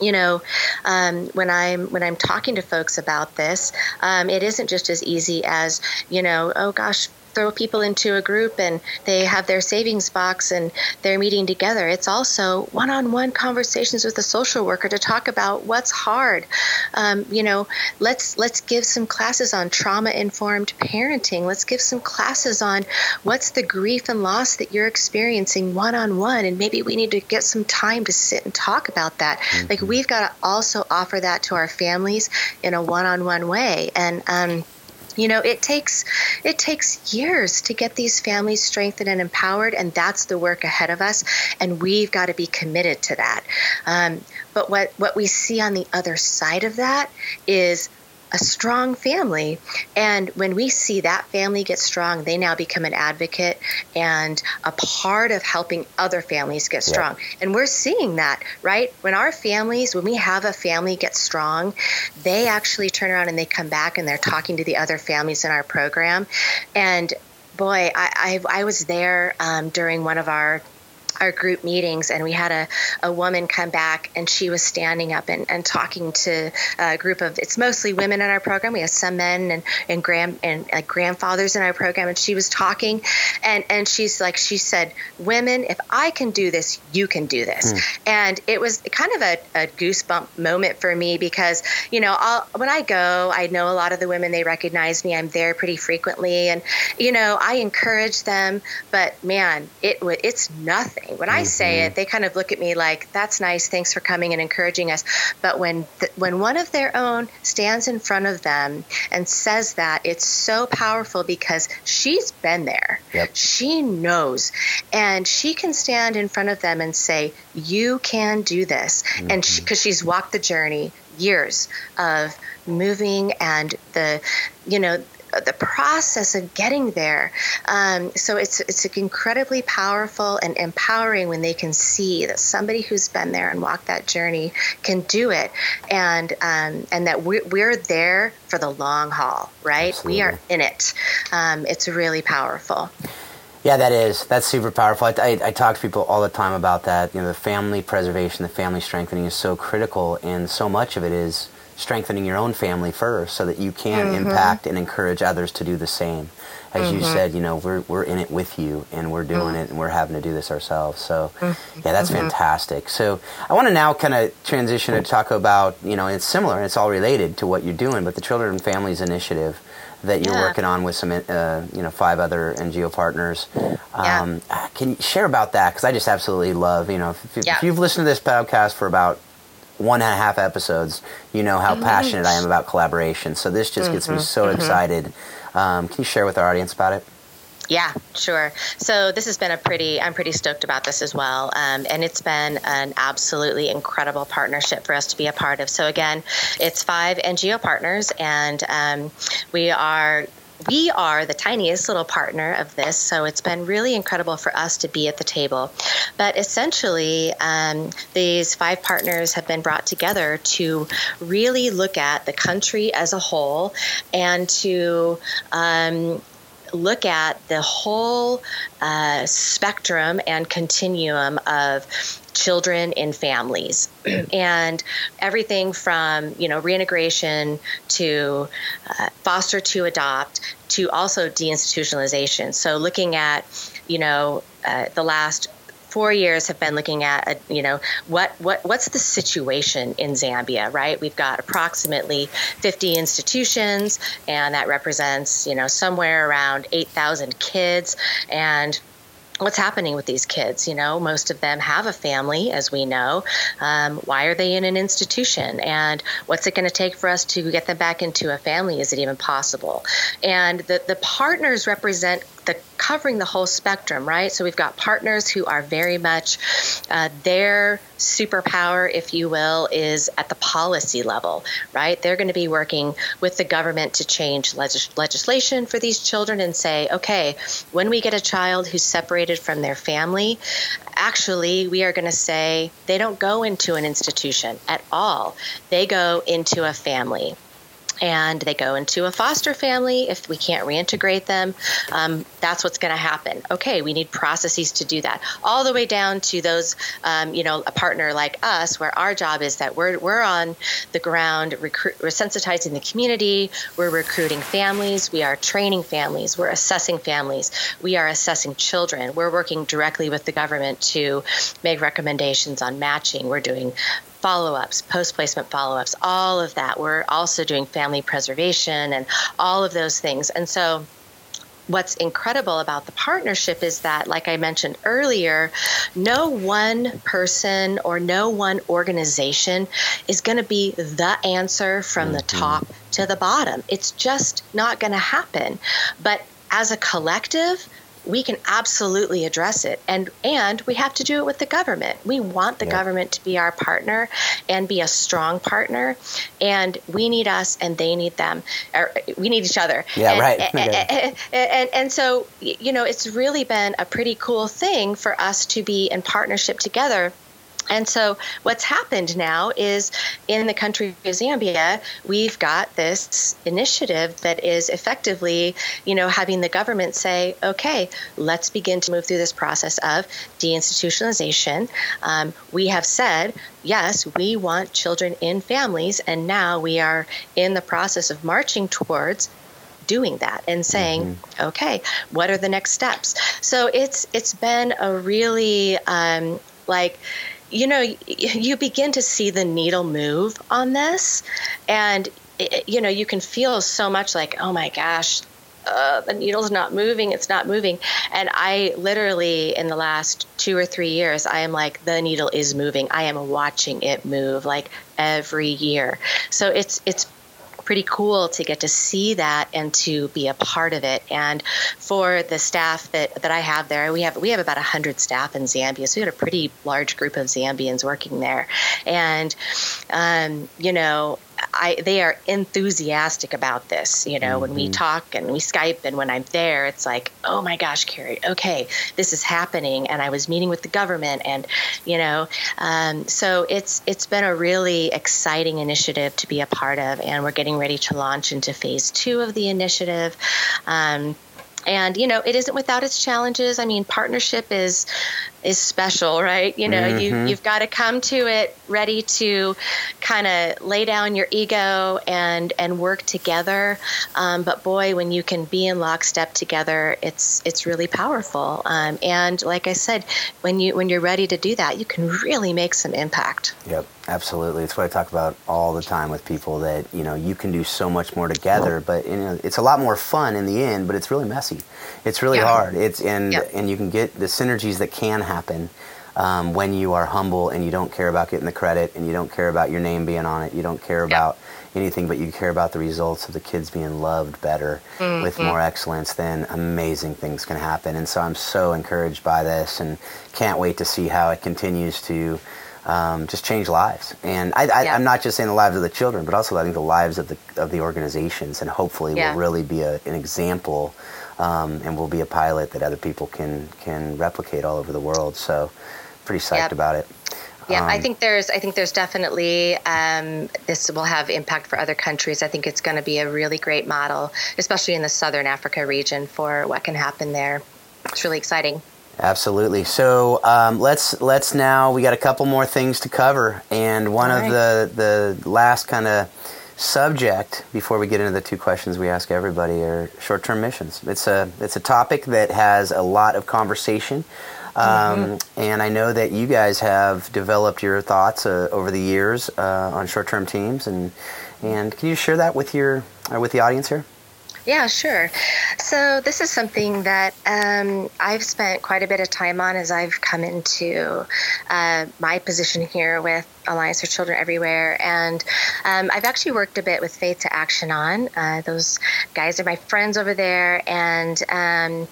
you know, um, when I'm when I'm talking to folks about this, um, it isn't just as easy as you know, oh gosh, throw people into a group and they have their savings box and they're meeting together. It's also one on one conversations with a social worker to talk about what's hard. Um, you know, let's let's give some classes on trauma informed parenting. Let's give some classes on what's the grief and loss that you're experiencing one on one. And maybe we need to get some time to sit and talk about that. Mm-hmm. Like we've got to also offer that to our families in a one on one way. And um, you know it takes it takes years to get these families strengthened and empowered and that's the work ahead of us and we've got to be committed to that. Um, but what what we see on the other side of that is a strong family. And when we see that family get strong, they now become an advocate and a part of helping other families get strong. Yeah. And we're seeing that, right? When our families, when we have a family get strong, they actually turn around and they come back and they're talking to the other families in our program. And boy, I, I, I was there um, during one of our our group meetings, and we had a, a woman come back, and she was standing up and, and talking to a group of it's mostly women in our program. We have some men and and grand and uh, grandfathers in our program, and she was talking, and and she's like she said, "Women, if I can do this, you can do this." Mm. And it was kind of a, a goosebump moment for me because you know I'll, when I go, I know a lot of the women they recognize me. I'm there pretty frequently, and you know I encourage them, but man, it it's nothing when mm-hmm. I say it, they kind of look at me like, "That's nice. Thanks for coming and encouraging us." But when th- when one of their own stands in front of them and says that, it's so powerful because she's been there. Yep. She knows, and she can stand in front of them and say, "You can do this," mm-hmm. and because she, she's walked the journey years of moving and the you know the process of getting there. Um, so it's it's incredibly powerful and empowering when they can see that somebody who's been there and walked that journey can do it, and um, and that we're, we're there for the long haul, right? Absolutely. We are in it. Um, it's really powerful. Yeah, that is. That's super powerful. I, I, I, talk to people all the time about that. You know, the family preservation, the family strengthening is so critical, and so much of it is strengthening your own family first so that you can mm-hmm. impact and encourage others to do the same. As mm-hmm. you said, you know, we're, we're in it with you and we're doing mm-hmm. it and we're having to do this ourselves. So, mm-hmm. yeah, that's mm-hmm. fantastic. So, I want to now kind of transition to talk about, you know, it's similar and it's all related to what you're doing, but the Children and Families Initiative that you're yeah. working on with some, uh, you know, five other NGO partners. Um, yeah. Can you share about that? Because I just absolutely love, you know, if, yeah. if, you've listened to this podcast for about one and a half episodes, you know how passionate I am about collaboration. So this just gets mm-hmm, me so mm-hmm. excited. Um, can you share with our audience about it? Yeah, sure. So this has been a pretty, I'm pretty stoked about this as well. Um, and it's been an absolutely incredible partnership for us to be a part of. So again, it's five NGO partners, and um, we are we are the tiniest little partner of this, so it's been really incredible for us to be at the table. But essentially, um, these five partners have been brought together to really look at the country as a whole and to um, look at the whole uh, spectrum and continuum of children in families. And everything from you know reintegration to uh, foster to adopt to also deinstitutionalization. So looking at you know uh, the last four years have been looking at, a, uh, you know, what, what what's the situation in Zambia, right? We've got approximately 50 institutions, and that represents, you know, somewhere around 8,000 kids, and what's happening with these kids. You know, most of them have a family, as we know. Um, why are they in an institution? And what's it going to take for us to get them back into a family? Is it even possible? And the, the partners represent the covering the whole spectrum, right? So we've got partners who are very much uh, their superpower, if you will, is at the policy level, right? They're going to be working with the government to change legis- legislation for these children and say, okay, when we get a child who's separated from their family, actually, we are going to say they don't go into an institution at all, they go into a family. And they go into a foster family. If we can't reintegrate them, um, that's what's going to happen. Okay, we need processes to do that. All the way down to those, um, you know, a partner like us, where our job is that we're we're on the ground, recruit, we're sensitizing the community, we're recruiting families, we are training families, we're assessing families, we are assessing children, we're working directly with the government to make recommendations on matching. We're doing follow ups, post placement follow ups, all of that. We're also doing family preservation and all of those things. And so, what's incredible about the partnership is that, like I mentioned earlier, no one person or no one organization is going to be the answer from mm-hmm. the top to the bottom. It's just not going to happen. But as a collective, we can absolutely address it. And and we have to do it with the government. We want the government to be our partner and be a strong partner. And we need us and they need them or we need each other. Yeah and, right. and, and, and, and so you know it's really been a pretty cool thing for us to be in partnership together and so, what's happened now is in the country of Zambia, we've got this initiative that is effectively, you know, having the government say, okay, let's begin to move through this process of deinstitutionalization. Um, we have said, yes, we want children in families, and now we are in the process of marching towards doing that and saying, mm-hmm. okay, what are the next steps? So it's it's been a really um, like you know, you begin to see the needle move on this, and you know, you can feel so much like, oh my gosh, uh, the needle's not moving, it's not moving. And I literally, in the last two or three years, I am like, the needle is moving. I am watching it move like every year. So it's it's pretty cool to get to see that and to be a part of it. And for the staff that, that I have there, we have we have about hundred staff in Zambia, so we had a pretty large group of Zambians working there. And um, you know, I, they are enthusiastic about this. You know, mm-hmm. when we mm-hmm. talk and we Skype and when I'm there, it's like, oh my gosh, Cari, okay, this is happening. And I was meeting with the government, and you know, um, so it's it's been a really exciting initiative to be a part of, and we're getting ready to launch into phase two of the initiative. Um, and you know it isn't without its challenges. I mean partnership is is special right? You know mm-hmm. you you've got to come to it ready to kind of lay down your ego and and work together. Um, but boy when you can be in lockstep together it's it's really powerful. Um, and like i said when you when you're ready to do that you can really make some impact. Yep absolutely it's what i talk about all the time with people that you know you can do so much more together but you know it's a lot more fun in the end but it's really messy it's really yeah. hard. It's and yeah. and you can get the synergies that can happen um, when you are humble and you don't care about getting the credit and you don't care about your name being on it. You don't care about anything, but you care about the results of the kids being loved better mm-hmm. with more excellence. Then amazing things can happen. And so I'm so encouraged by this and can't wait to see how it continues to. Um, just change lives. And I, I, am not just saying the lives of the children, but also I think the lives of the of the organizations, and hopefully yeah. will really be a, an example um, and will be a pilot that other people can can replicate all over the world. So, pretty psyched yep. about it. Yeah, um, I think there's I think there's definitely um, this will have impact for other countries. I think it's going to be a really great model, especially in the Southern Africa region, for what can happen there. It's really exciting. Absolutely. So um, let's let's now we got a couple more things to cover, and one All of right. the the last kind of subject before we get into the two questions we ask everybody are short-term missions. It's a it's a topic that has a lot of conversation, um, mm-hmm. and I know that you guys have developed your thoughts uh, over the years uh, on short-term teams, and and can you share that with your uh, with the audience here? Yeah, sure. So, this is something that um, I've spent quite a bit of time on as I've come into uh, my position here with Alliance for Children Everywhere. And um, I've actually worked a bit with Faith to Action on. Uh, those guys are my friends over there. And um,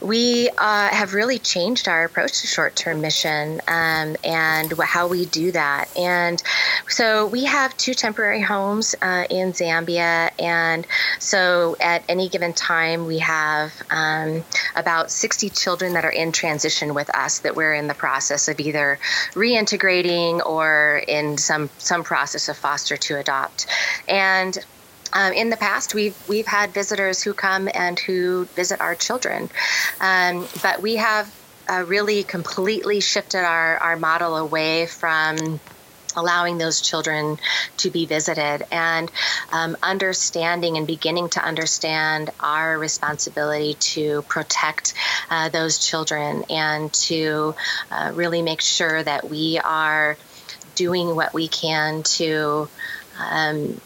we uh, have really changed our approach to short term mission um, and how we do that. And so we have two temporary homes uh, in Zambia. And so at any given time, we have um, about 60 children that are in transition with us that we're in the process of either reintegrating or in some, some process of foster to adopt. And um, in the past, we've we've had visitors who come and who visit our children, um, but we have uh, really completely shifted our, our model away from allowing those children to be visited and um, understanding and beginning to understand our responsibility to protect uh, those children and to uh, really make sure that we are doing what we can to um,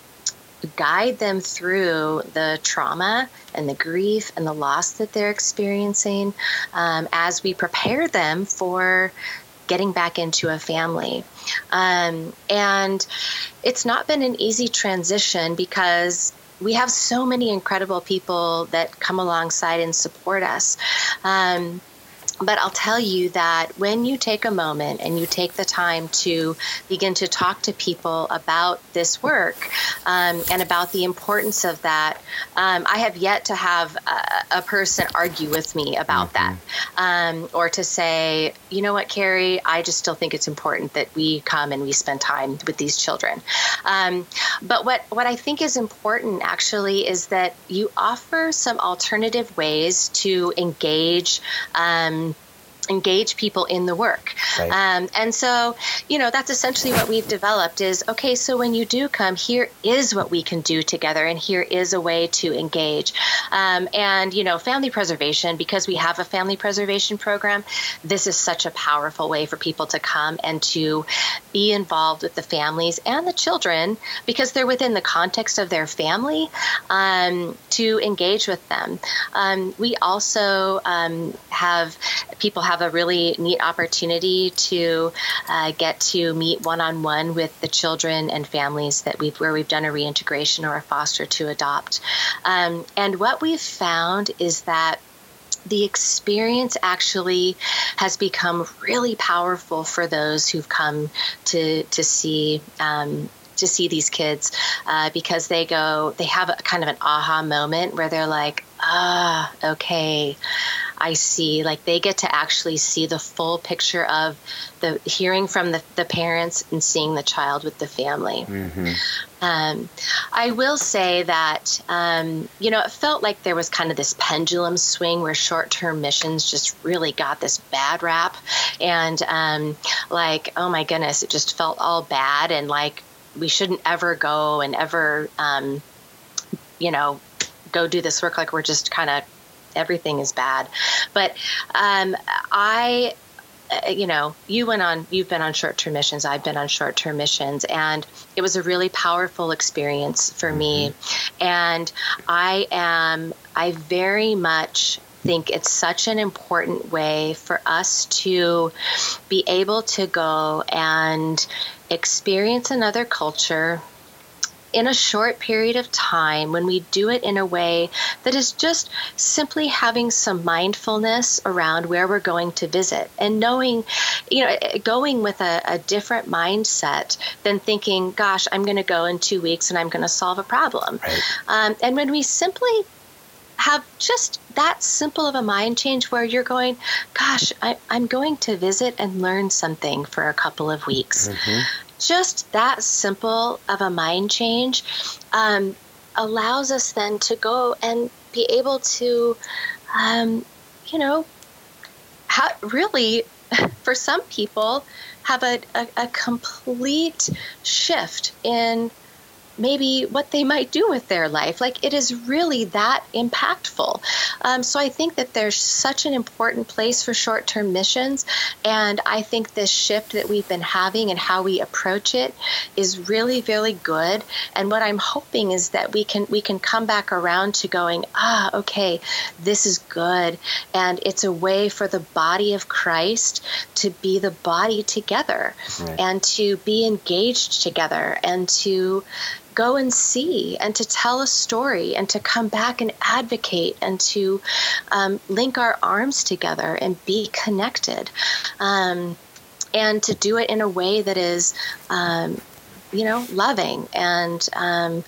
guide them through the trauma and the grief and the loss that they're experiencing um, as we prepare them for getting back into a family. Um, and it's not been an easy transition because we have so many incredible people that come alongside and support us. Um, but I'll tell you that when you take a moment and you take the time to begin to talk to people about this work um, and about the importance of that, um, I have yet to have a, a, person argue with me about mm-hmm. that um, or to say, you know what, Cari, I just still think it's important that we come and we spend time with these children. Um, but what, what I think is important actually is that you offer some alternative ways to engage. Engage people in the work. Right. Um, and so, you know, that's essentially what we've developed is okay, so when you do come, here is what we can do together, and here is a way to engage. Um, and, you know, family preservation, because we have a family preservation program, this is such a powerful way for people to come and to be involved with the families and the children because they're within the context of their family um, to engage with them. Um, we also um, have people have have a really neat opportunity to uh, get to meet one on one with the children and families that we've where we've done a reintegration or a foster to adopt. Um, and what we've found is that the experience actually has become really powerful for those who've come to to see um, to see these kids uh, because they go they have a kind of an aha moment where they're like ah okay I see. Like they get to actually see the full picture of the hearing from the, the parents and seeing the child with the family. Mm-hmm. Um, I will say that, um, you know, it felt like there was kind of this pendulum swing where short term missions just really got this bad rap. And um, like, oh my goodness, it just felt all bad. And like, we shouldn't ever go and ever, um, you know, go do this work like we're just kind of everything is bad. But um, I uh, you know, you went on, you've been on short term missions, I've been on short term missions, and it was a really powerful experience for me. Mm-hmm. And I am, I very much think it's such an important way for us to be able to go and experience another culture in a short period of time when we do it in a way that is just simply having some mindfulness around where we're going to visit and knowing, you know, going with a, a different mindset than thinking, gosh, I'm going to go in two weeks and I'm going to solve a problem. Right. Um, and when we simply have just that simple of a mind change where you're going, gosh, I, am going to visit and learn something for a couple of weeks. Mm-hmm just that simple of a mind change um, allows us then to go and be able to, um, you know, ha- really, for some people, have a, a, a complete shift in maybe what they might do with their life. Like it is really that impactful. Um, so I think that there's such an important place for short term missions. And I think this shift that we've been having and how we approach it is really, really good. And what I'm hoping is that we can we can come back around to going, ah, okay, this is good. And it's a way for the body of Christ to be the body together right. and to be engaged together and to go and see and to tell a story and to come back and advocate and to um, link our arms together and be connected. Um, and to do it in a way that is, um, you know, loving and um,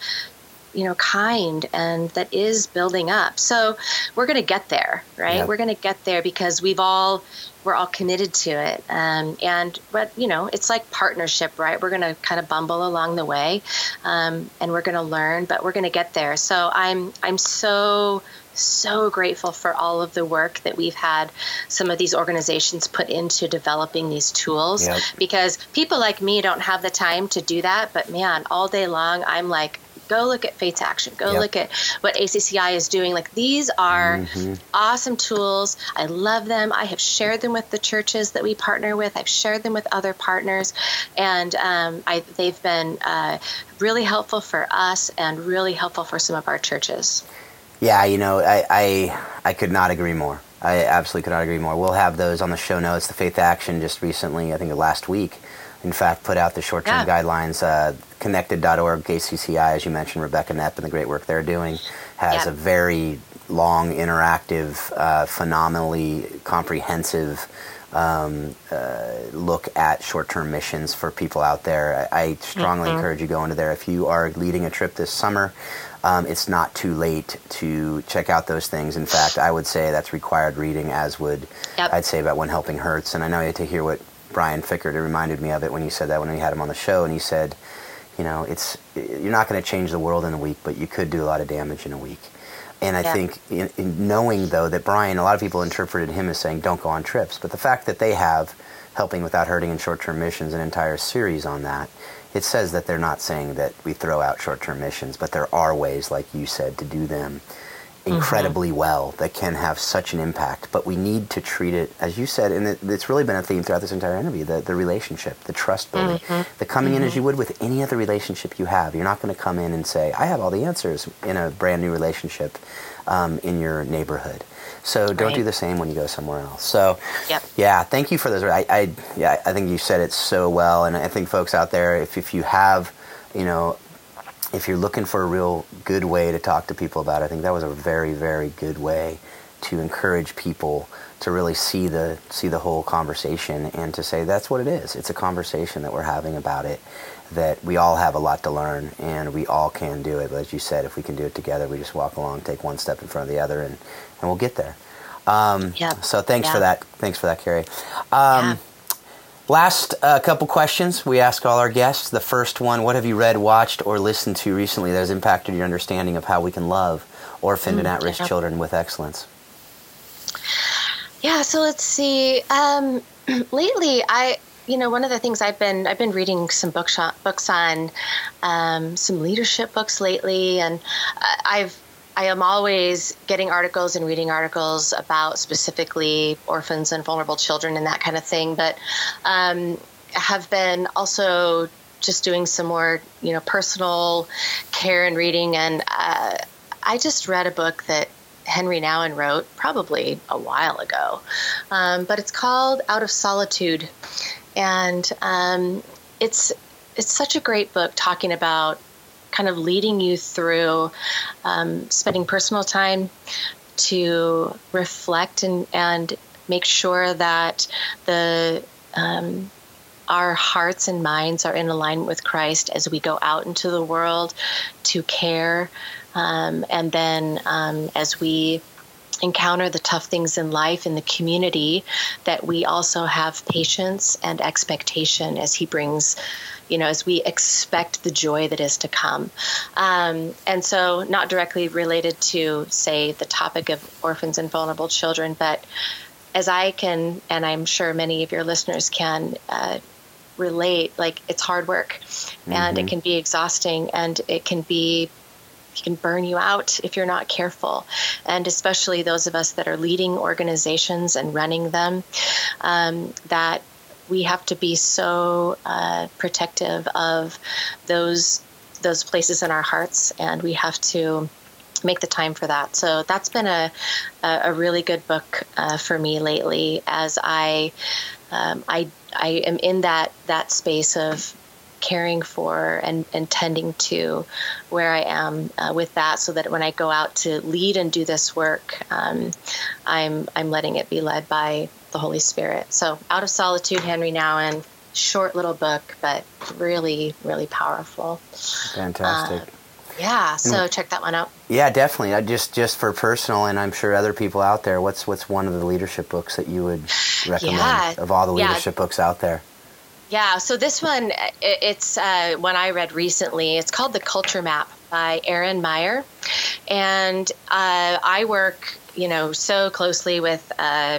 you know kind and that is building up. So we're going to get there right? We're going to get there because we've all we're all committed to it. Um, and but you know, it's like partnership, right? We're going to kind of bumble along the way, um, and we're going to learn, but we're going to get there. So I'm I'm so so grateful for all of the work that we've had some of these organizations put into developing these tools Yep. because people like me don't have the time to do that but man all day long i'm like go look at faith action go Yep. look at what acci is doing like these are Mm-hmm. awesome tools i love them i have shared them with the churches that we partner with i've shared them with other partners and um, I, they've been uh, really helpful for us and really helpful for some of our churches Yeah, you know, I, I I could not agree more. I absolutely could not agree more. We'll have those on the show notes. The Faith Action just recently, I think last week, in fact, put out the short-term Yeah. guidelines. Uh, connected.org, KCCI, as you mentioned, Rebecca Knepp and the great work they're doing, has Yeah. a very long, interactive, uh, phenomenally comprehensive um, uh, look at short-term missions for people out there. I, I strongly Mm-hmm. encourage you go into there if you are leading a trip this summer. Um, it's not too late to check out those things. In fact, I would say that's required reading, as would Yep. I'd say about When Helping Hurts. And I know you had to hear what Brian Fikkert reminded me of it when you said that when we had him on the show, and he said, you know, it's you're not going to change the world in a week, but you could do a lot of damage in a week. And I Yeah. think in, in knowing though that Brian, a lot of people interpreted him as saying don't go on trips, but the fact that they have helping without hurting in short-term missions an entire series on that, it says that they're not saying that we throw out short-term missions, but there are ways, like you said, to do them Mm-hmm. incredibly well that can have such an impact. But we need to treat it, as you said, and it, it's really been a theme throughout this entire interview: the, the relationship, the trust building, mm-hmm. the coming in as mm-hmm. you would with any other relationship you have. You're not going to come in and say, "I have all the answers" in a brand new relationship um, in your neighborhood. So don't Right. do the same when you go somewhere else. So, Yep. yeah, thank you for those. I, I, yeah, I think you said it so well, and I think folks out there, if if you have, you know, if you're looking for a real good way to talk to people about it, I think that was a very, very good way to encourage people to really see the see the whole conversation and to say that's what it is. It's a conversation that we're having about it. That we all have a lot to learn and we all can do it. But as you said, if we can do it together, we just walk along, take one step in front of the other, and and we'll get there. Um, Yep. So thanks for that. Thanks for that, Cari. Um, Yeah. Last uh, couple questions we ask all our guests. The first one What have you read, watched, or listened to recently that has impacted your understanding of how we can love orphaned and at risk yeah. children with excellence? Yeah, so let's see. Um, lately, I you know one of the things I've been I've been reading some books on, books on um, some leadership books lately, and I've I am always getting articles and reading articles about specifically orphans and vulnerable children and that kind of thing. But um, have been also just doing some more you know personal care and reading, and uh, I just read a book that Henri Nouwen wrote probably a while ago, um, but it's called Out of Solitude, and um, it's it's such a great book talking about kind of leading you through um, spending personal time to reflect and and make sure that the um, our hearts and minds are in alignment with Christ as we go out into the world to care. Um, and then um, as we encounter the tough things in life in the community, that we also have patience and expectation as He brings, you know, as we expect the joy that is to come. Um, and so, not directly related to, say, the topic of orphans and vulnerable children, but as I can, and I'm sure many of your listeners can, uh, relate like it's hard work. And it can be exhausting and it can be it can burn you out if you're not careful. And especially those of us that are leading organizations and running them um, that we have to be so uh, protective of those those places in our hearts and we have to make the time for that. So that's been a, a, really good book uh, for me lately as i um, I I am in that that space of caring for and, and tending to where I am uh, with that, so that when I go out to lead and do this work, um, I'm I'm letting it be led by the Holy Spirit. So, out of solitude, Henri Nouwen, short little book, but really really powerful. Fantastic. Yeah, so check that one out. Yeah, definitely. I just just for personal, and I'm sure other people out there. What's what's one of the leadership books that you would recommend Yeah. of all the Yeah. leadership books out there? Yeah, so this one, it's uh, one I read recently. It's called The Culture Map by Erin Meyer. And uh, I work, you know, so closely with, uh,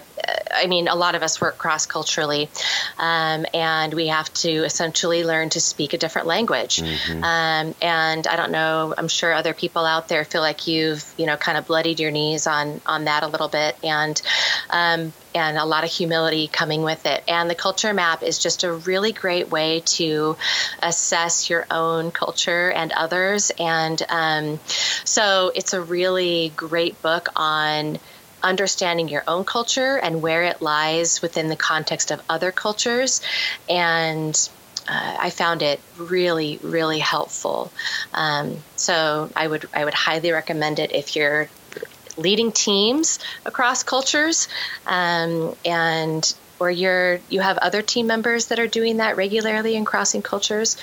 I mean, a lot of us work cross culturally, um, and we have to essentially learn to speak a different language. Um, and I don't know, I'm sure other people out there feel like you've, you know, kind of bloodied your knees on, on that a little bit. And, um, and a lot of humility coming with it. And the culture map is just a really great way to assess your own culture and others. And um, so it's a really great book on understanding your own culture and where it lies within the context of other cultures. And uh, I found it really, really helpful. Um, so I would I would highly recommend it if you're leading teams across cultures um, and or you're you have other team members that are doing that regularly and crossing cultures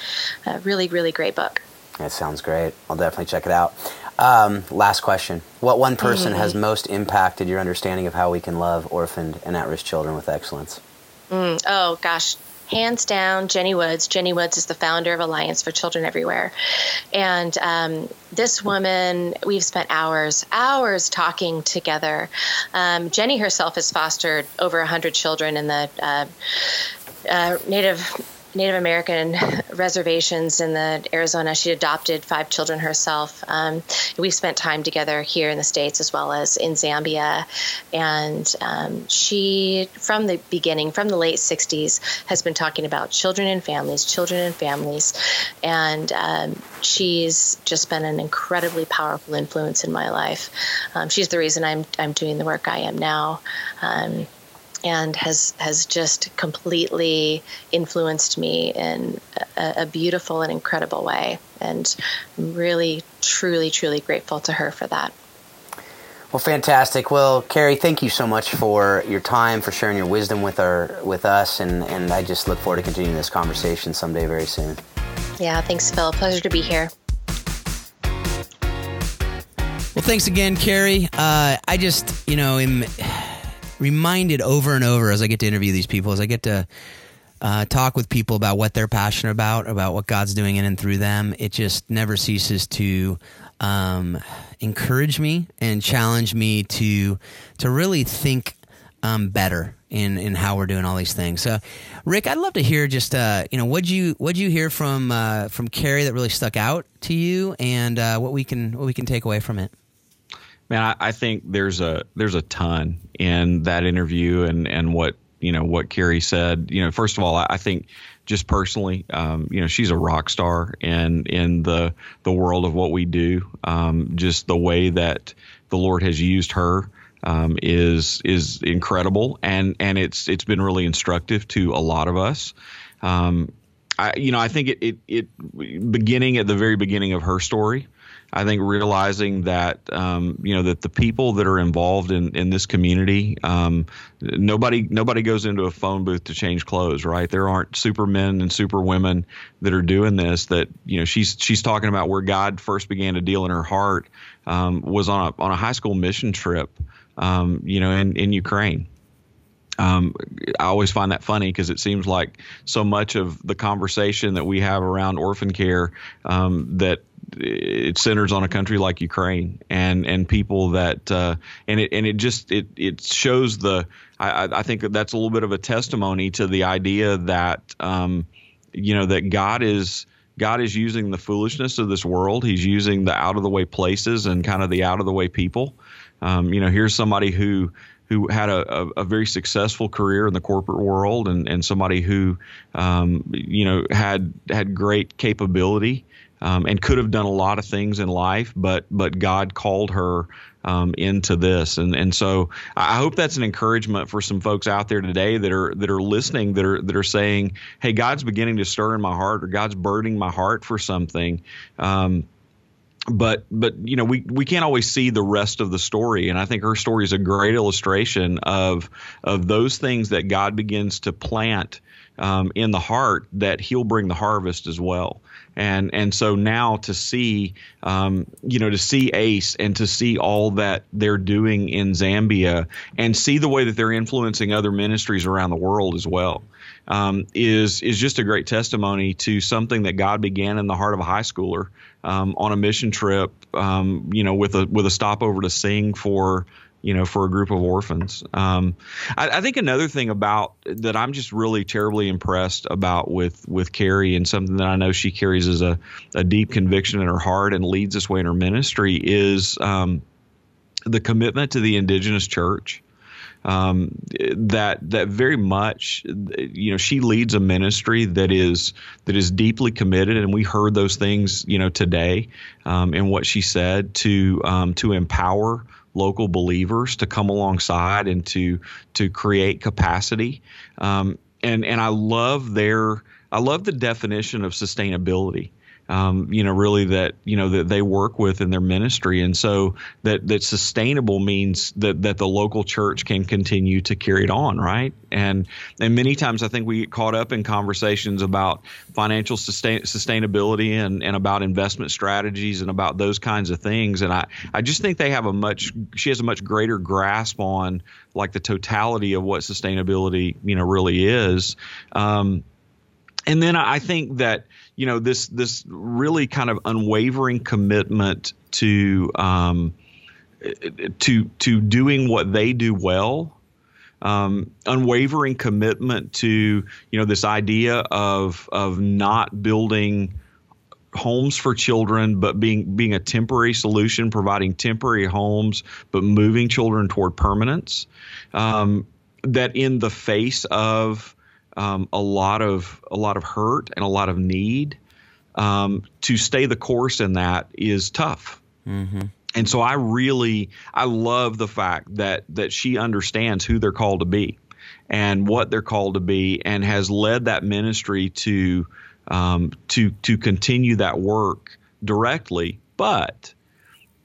uh, really really great book That sounds great. I'll definitely check it out. Um, last question: What one person has most impacted your understanding of how we can love orphaned and at-risk children with excellence? Mm, oh gosh. Hands down jenny woods. Jenny woods is the founder of alliance for children everywhere. And um, this woman we've spent hours hours talking together. Um, jenny herself has fostered over 100 children in the uh, uh, native Native American reservations in the Arizona. She adopted five children herself. Um, we spent time together here in the states as well as in Zambia, and um, she, from the beginning, from the late '60s, has been talking about children and families, children and families, and um, she's just been an incredibly powerful influence in my life. Um, she's the reason I'm I'm doing the work I am now. And has has just completely influenced me in a, a beautiful and incredible way. And I'm really, truly, truly grateful to her for that. Well, fantastic. Well, Cari, thank you so much for your time, for sharing your wisdom with our with us, and and I just look forward to continuing this conversation someday very soon. Yeah, thanks, Phil. Pleasure to be here. Well, thanks again, Cari. Uh, I just, you know, am reminded over and over as I get to interview these people, as I get to uh, talk with people about what they're passionate about, about what God's doing in and through them. It just never ceases to um, encourage me and challenge me to to really think um, better in in how we're doing all these things. So, Rick, I'd love to hear just uh, you know what you what you hear from uh, from Cari that really stuck out to you, and uh, what we can what we can take away from it. Man, I, I think there's a there's a ton in that interview and and what you know what Cari said. You know, first of all, I, I think just personally, um, you know, she's a rock star in in the the world of what we do. Um, just the way that the Lord has used her um, is is incredible, and and it's it's been really instructive to a lot of us. Um, I, you know, I think it, it it beginning at the very beginning of her story. I think realizing that um, you know that the people that are involved in, in this community, um, nobody nobody goes into a phone booth to change clothes, right? There aren't supermen and superwomen that are doing this. That you know she's she's talking about where God first began to deal in her heart um, was on a on a high school mission trip, um, you know, in in Ukraine. Um, I always find that funny because it seems like so much of the conversation that we have around orphan care um, that it centers on a country like Ukraine and and people that uh, and it and it just it it shows the I, I think that that's a little bit of a testimony to the idea that um, you know that God is God is using the foolishness of this world. He's using the out of the way places and kind of the out of the way people. Um, you know, here's somebody who who had a, a, a, very successful career in the corporate world and, and somebody who um, you know had had great capability um, and could have done a lot of things in life, but but God called her um, into this, and and so I hope that's an encouragement for some folks out there today that are that are listening that are that are saying, hey, God's beginning to stir in my heart, or God's burdening my heart for something. Um, but but you know we we can't always see the rest of the story and i think her story is a great illustration of of those things that god begins to plant um, in the heart that He'll bring the harvest as well. And and so now to see, um, you know, to see Ace and to see all that they're doing in Zambia and see the way that they're influencing other ministries around the world as well. Um, is is just a great testimony to something that God began in the heart of a high schooler um, on a mission trip, um, you know, with a with a stopover to sing for you know, for a group of orphans. Um, I, I, think another thing about that I'm just really terribly impressed about with with Cari and something that I know she carries as a, a deep conviction in her heart and leads this way in her ministry is um, the commitment to the indigenous church. Um, that that very much, you know, she leads a ministry that is that is deeply committed, and we heard those things, you know, today, um, in what she said to um, to empower local believers to come alongside and to to create capacity. Um, and and I love their I love the definition of sustainability um, you know, really that you know that they work with in their ministry, and so that that sustainable means that that the local church can continue to carry it on, right? And and many times I think we get caught up in conversations about financial sustain, sustainability and and about investment strategies and about those kinds of things, and I I just think they have a much she has a much greater grasp on like the totality of what sustainability you know really is. Um, and then I think that you know this this really kind of unwavering commitment to um, to to doing what they do well um, unwavering commitment to you know this idea of of not building homes for children but being being a temporary solution providing temporary homes but moving children toward permanence um, that in the face of um, a lot of a lot of hurt and a lot of need. Um, to stay the course in that is tough. Mm-hmm. And so I really I love the fact that that she understands who they're called to be and what they're called to be and has led that ministry to um, to to continue that work directly, but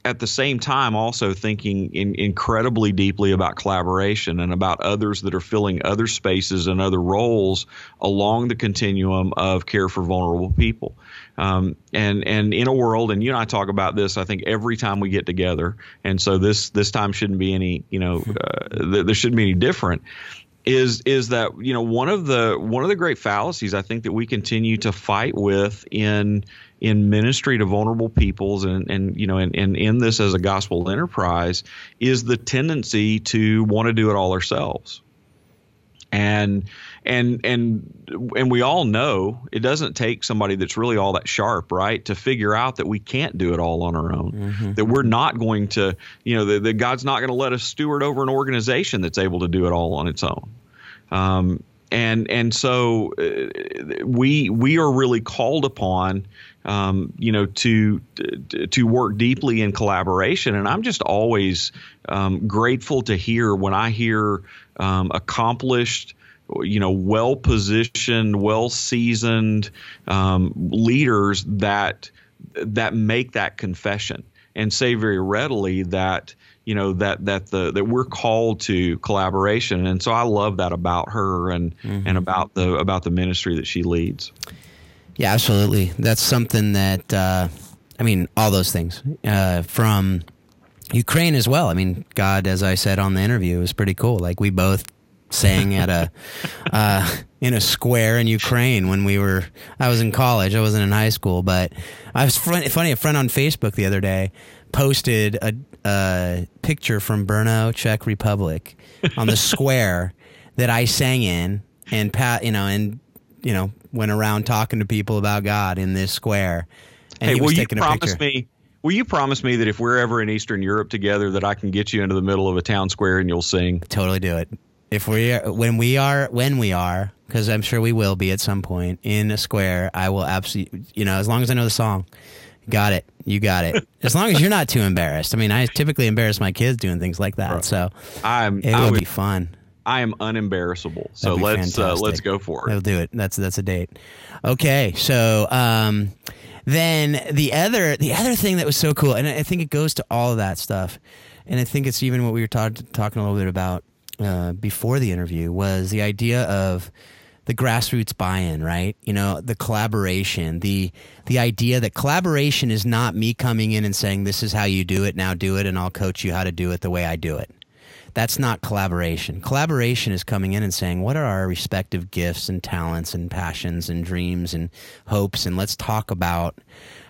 at the same time also thinking in, incredibly deeply about collaboration and about others that are filling other spaces and other roles along the continuum of care for vulnerable people. Um, and and in a world, and you and I talk about this, I think every time we get together, and so this this time shouldn't be any, you know, uh, there shouldn't be any different is is that you know one of the one of the great fallacies I think that we continue to fight with in in ministry to vulnerable peoples and and you know and, and in this as a gospel enterprise is the tendency to want to do it all ourselves. And and and and we all know it doesn't take somebody that's really all that sharp right to figure out that we can't do it all on our own. Mm-hmm. that we're not going to you know that god's not going to let us steward over an organization that's able to do it all on its own. Um, and and so uh, we we are really called upon um, you know to to work deeply in collaboration and I'm just always um, grateful to hear when I hear um, accomplished you know, well positioned, well seasoned um, leaders that that make that confession and say very readily that you know that that the that we're called to collaboration and so I love that about her and mm-hmm. and about the about the ministry that she leads. Yeah, absolutely. That's something that uh, I mean all those things uh, from Ukraine as well. I mean, God, as I said on the interview, was pretty cool. Like we both sang at a uh, in a square in Ukraine when we were. I was in college. I wasn't in high school, but I was funny. A friend on Facebook the other day posted a, a picture from Brno, Czech Republic, on the square that I sang in, and Pat, you know, and you know, went around talking to people about God in this square. And hey, will you promise me? Will you promise me that if we're ever in Eastern Europe together, that I can get you into the middle of a town square and you'll sing? Totally do it if we are when we are when we are because I'm sure we will be at some point in a square. I will absolutely you know as long as I know the song. Got it. You got it. As long as you're not too embarrassed. I mean, I typically embarrass my kids doing things like that, so I'm, it will be fun. I am unembarrassable. So let's uh, let's go for it. We'll do it. That's that's a date. Okay, so um, then the other the other thing that was so cool, and I think it goes to all of that stuff, and I think it's even what we were talk, talking a little bit about uh, before the interview was the idea of the grassroots buy-in, right? You know, the collaboration, the the idea that collaboration is not me coming in and saying this is how you do it, now do it and I'll coach you how to do it the way I do it. That's not collaboration. Collaboration is coming in and saying, what are our respective gifts and talents and passions and dreams and hopes? And let's talk about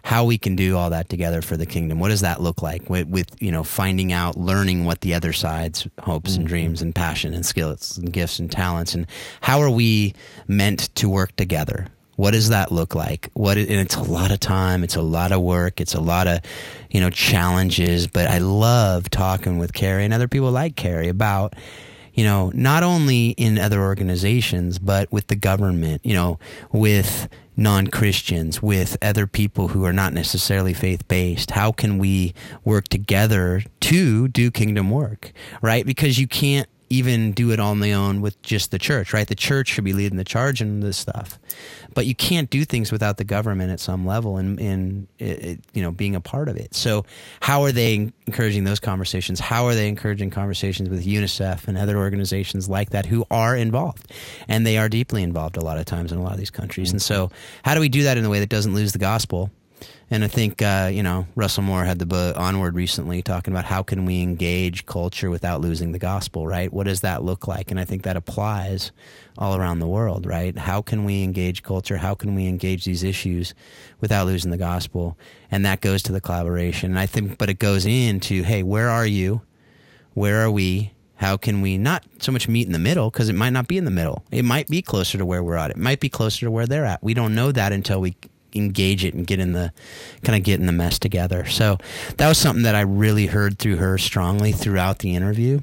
how we can do all that together for the kingdom. What does that look like with, with you know, finding out, learning what the other side's hopes mm-hmm. and dreams and passion and skills and gifts and talents and how are we meant to work together? What does that look like? What and it's a lot of time, it's a lot of work, it's a lot of, you know, challenges. But I love talking with Cari and other people like Cari about, you know, not only in other organizations, but with the government, you know, with non Christians, with other people who are not necessarily faith based. How can we work together to do kingdom work, right? Because you can't even do it on their own with just the church, right? The church should be leading the charge in this stuff, but you can't do things without the government at some level and in, you know being a part of it. So how are they encouraging those conversations? How are they encouraging conversations with UNICEF and other organizations like that who are involved, and they are deeply involved a lot of times in a lot of these countries. And so how do we do that in a way that doesn't lose the gospel? And I think uh, you know Russell Moore had the book Onward recently, talking about how can we engage culture without losing the gospel, right? What does that look like? And I think that applies all around the world, right? How can we engage culture? How can we engage these issues without losing the gospel? And that goes to the collaboration. And I think, but it goes into, hey, where are you? Where are we? How can we not so much meet in the middle because it might not be in the middle. It might be closer to where we're at. It might be closer to where they're at. We don't know that until we engage it and get in the kind of get in the mess together. So that was something that I really heard through her strongly throughout the interview.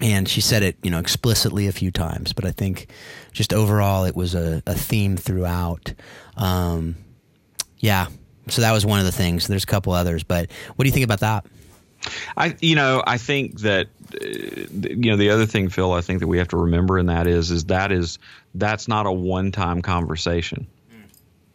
And she said it, you know, explicitly a few times, but I think just overall it was a, a theme throughout. Um, yeah. So that was one of the things. There's a couple others, but what do you think about that? I, you know, I think that, uh, you know, the other thing, Phil, I think that we have to remember in that is, is that is, that's not a one time conversation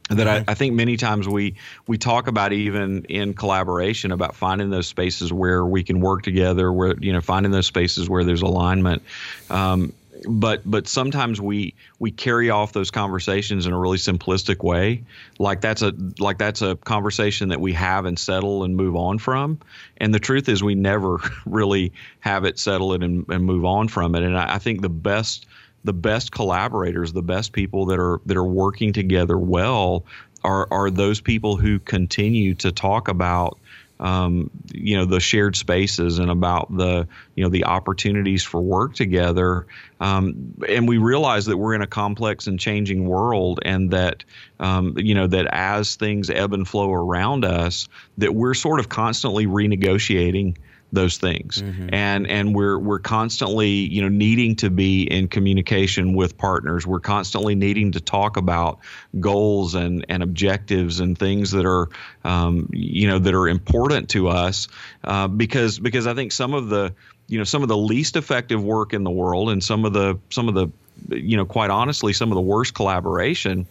that I, I, think many times we we talk about even in collaboration about finding those spaces where we can work together where you know finding those spaces where there's alignment. Um, but but sometimes we we carry off those conversations in a really simplistic way. Like that's a like that's a conversation that we have and settle and move on from. And the truth is we never really have it settle it and, and move on from it. And I, I think the best the best collaborators, the best people that are that are working together well are are those people who continue to talk about um, you know the shared spaces and about the you know the opportunities for work together. Um, and we realize that we're in a complex and changing world and that um, you know that as things ebb and flow around us that we're sort of constantly renegotiating those things mm-hmm. and and we're we're constantly you know needing to be in communication with partners we're constantly needing to talk about goals and and objectives and things that are um, you know that are important to us uh, because because I think some of the you know some of the least effective work in the world and some of the some of the you know quite honestly some of the worst collaboration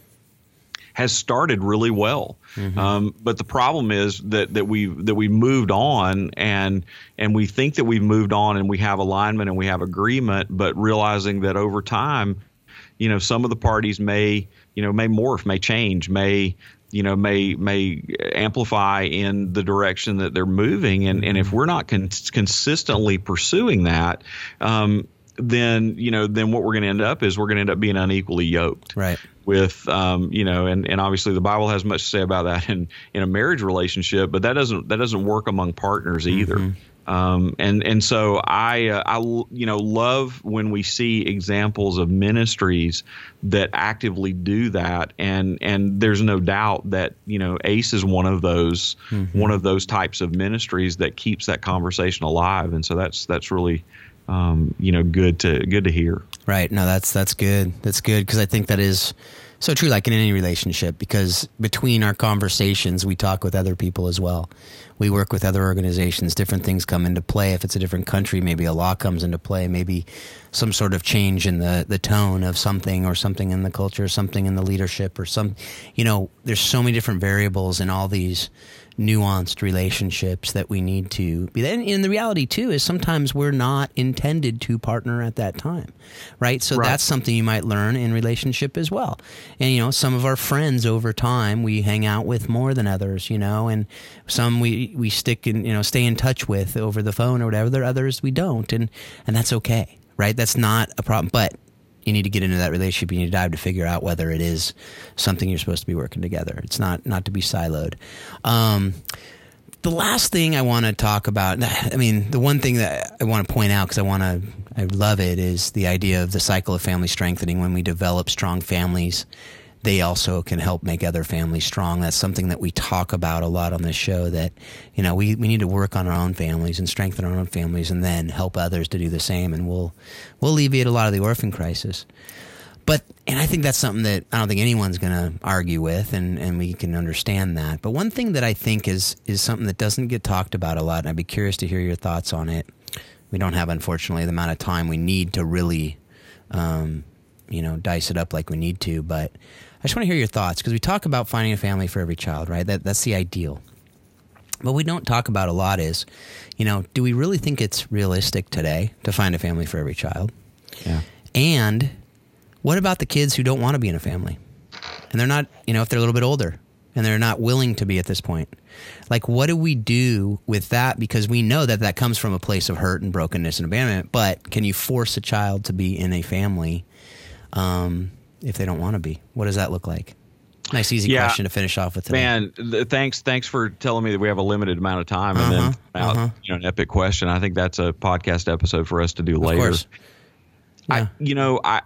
has started really well. Mm-hmm. Um, but the problem is that that we that we moved on and and we think that we've moved on and we have alignment and we have agreement, but realizing that over time, you know, some of the parties may you know may morph, may change, may you know may may amplify in the direction that they're moving and and if mm-hmm. we're not con- consistently pursuing that um, then you know then what we're going to end up is we're going to end up being unequally yoked right with um, you know and, and obviously the bible has much to say about that in in a marriage relationship but that doesn't that doesn't work among partners either mm-hmm. um, and and so i uh, i you know love when we see examples of ministries that actively do that and and there's no doubt that you know ACE is one of those mm-hmm. one of those types of ministries that keeps that conversation alive and so that's that's really um, you know, good to good to hear. Right. No, that's that's good. That's good because I think that is so true. Like in any relationship, because between our conversations, we talk with other people as well. We work with other organizations. Different things come into play. If it's a different country, maybe a law comes into play. Maybe some sort of change in the the tone of something, or something in the culture, something in the leadership, or some. You know, there's so many different variables in all these nuanced relationships that we need to be. And, and the reality too is sometimes we're not intended to partner at that time, right? So Right. that's something you might learn in relationship as well. And you know, some of our friends over time we hang out with more than others, you know, and some we we stick and you know, stay in touch with over the phone or whatever. There are others we don't, and and that's okay, right? That's not a problem, but you need to get into that relationship. You need to dive to figure out whether it is something you're supposed to be working together. It's not not to be siloed. Um, the last thing I want to talk about, I mean, the one thing that I want to point out because I want to, I love it, is the idea of the cycle of family strengthening. When we develop strong families, they also can help make other families strong. That's something that we talk about a lot on this show. That you know, we, we need to work on our own families and strengthen our own families, and then help others to do the same, and we'll we'll alleviate a lot of the orphan crisis. But and I think that's something that I don't think anyone's going to argue with, and, and we can understand that. But one thing that I think is is something that doesn't get talked about a lot, and I'd be curious to hear your thoughts on it. We don't have, unfortunately, the amount of time we need to really, um, you know, dice it up like we need to. But I just want to hear your thoughts because we talk about finding a family for every child, right? That that's the ideal. What we don't talk about a lot is, you know, do we really think it's realistic today to find a family for every child? Yeah. And what about the kids who don't want to be in a family? And they're not, you know, if they're a little bit older and they're not willing to be at this point. Like, what do we do with that? Because we know that that comes from a place of hurt and brokenness and abandonment. But can you force a child to be in a family um, if they don't want to be? What does that look like? Nice, easy Yeah. question to finish off with. Today. Man, th- thanks thanks for telling me that we have a limited amount of time and Uh-huh, then out uh-huh. you know an epic question. I think that's a podcast episode for us to do of later. course. I you know I,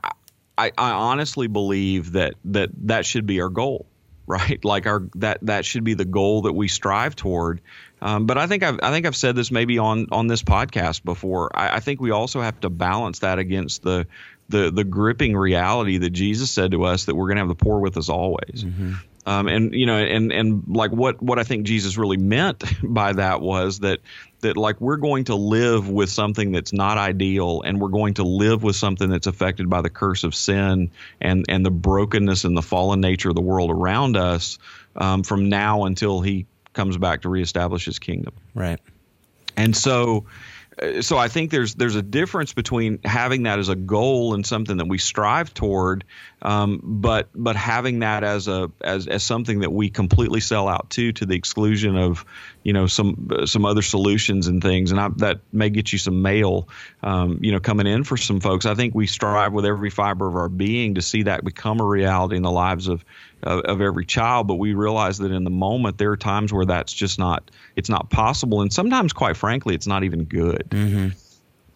I I honestly believe that that that should be our goal, right? Like our that that should be the goal that we strive toward. Um, but I think I've I think I've said this maybe on on this podcast before. I, I think we also have to balance that against the the the gripping reality that Jesus said to us that we're going to have the poor with us always. Um, and you know, and and like what what I think Jesus really meant by that was that that like we're going to live with something that's not ideal, and we're going to live with something that's affected by the curse of sin and and the brokenness and the fallen nature of the world around us um, from now until He comes back to reestablish His kingdom. Right. And so, Uh, so I think there's there's a difference between having that as a goal and something that we strive toward, um, but but having that as a as, as something that we completely sell out to to the exclusion of you know some some other solutions and things, and I, that may get you some mail, um, you know, coming in for some folks. I think we strive with every fiber of our being to see that become a reality in the lives of of, of every child, but we realize that in the moment there are times where that's just not it's not possible, and sometimes, quite frankly, it's not even good.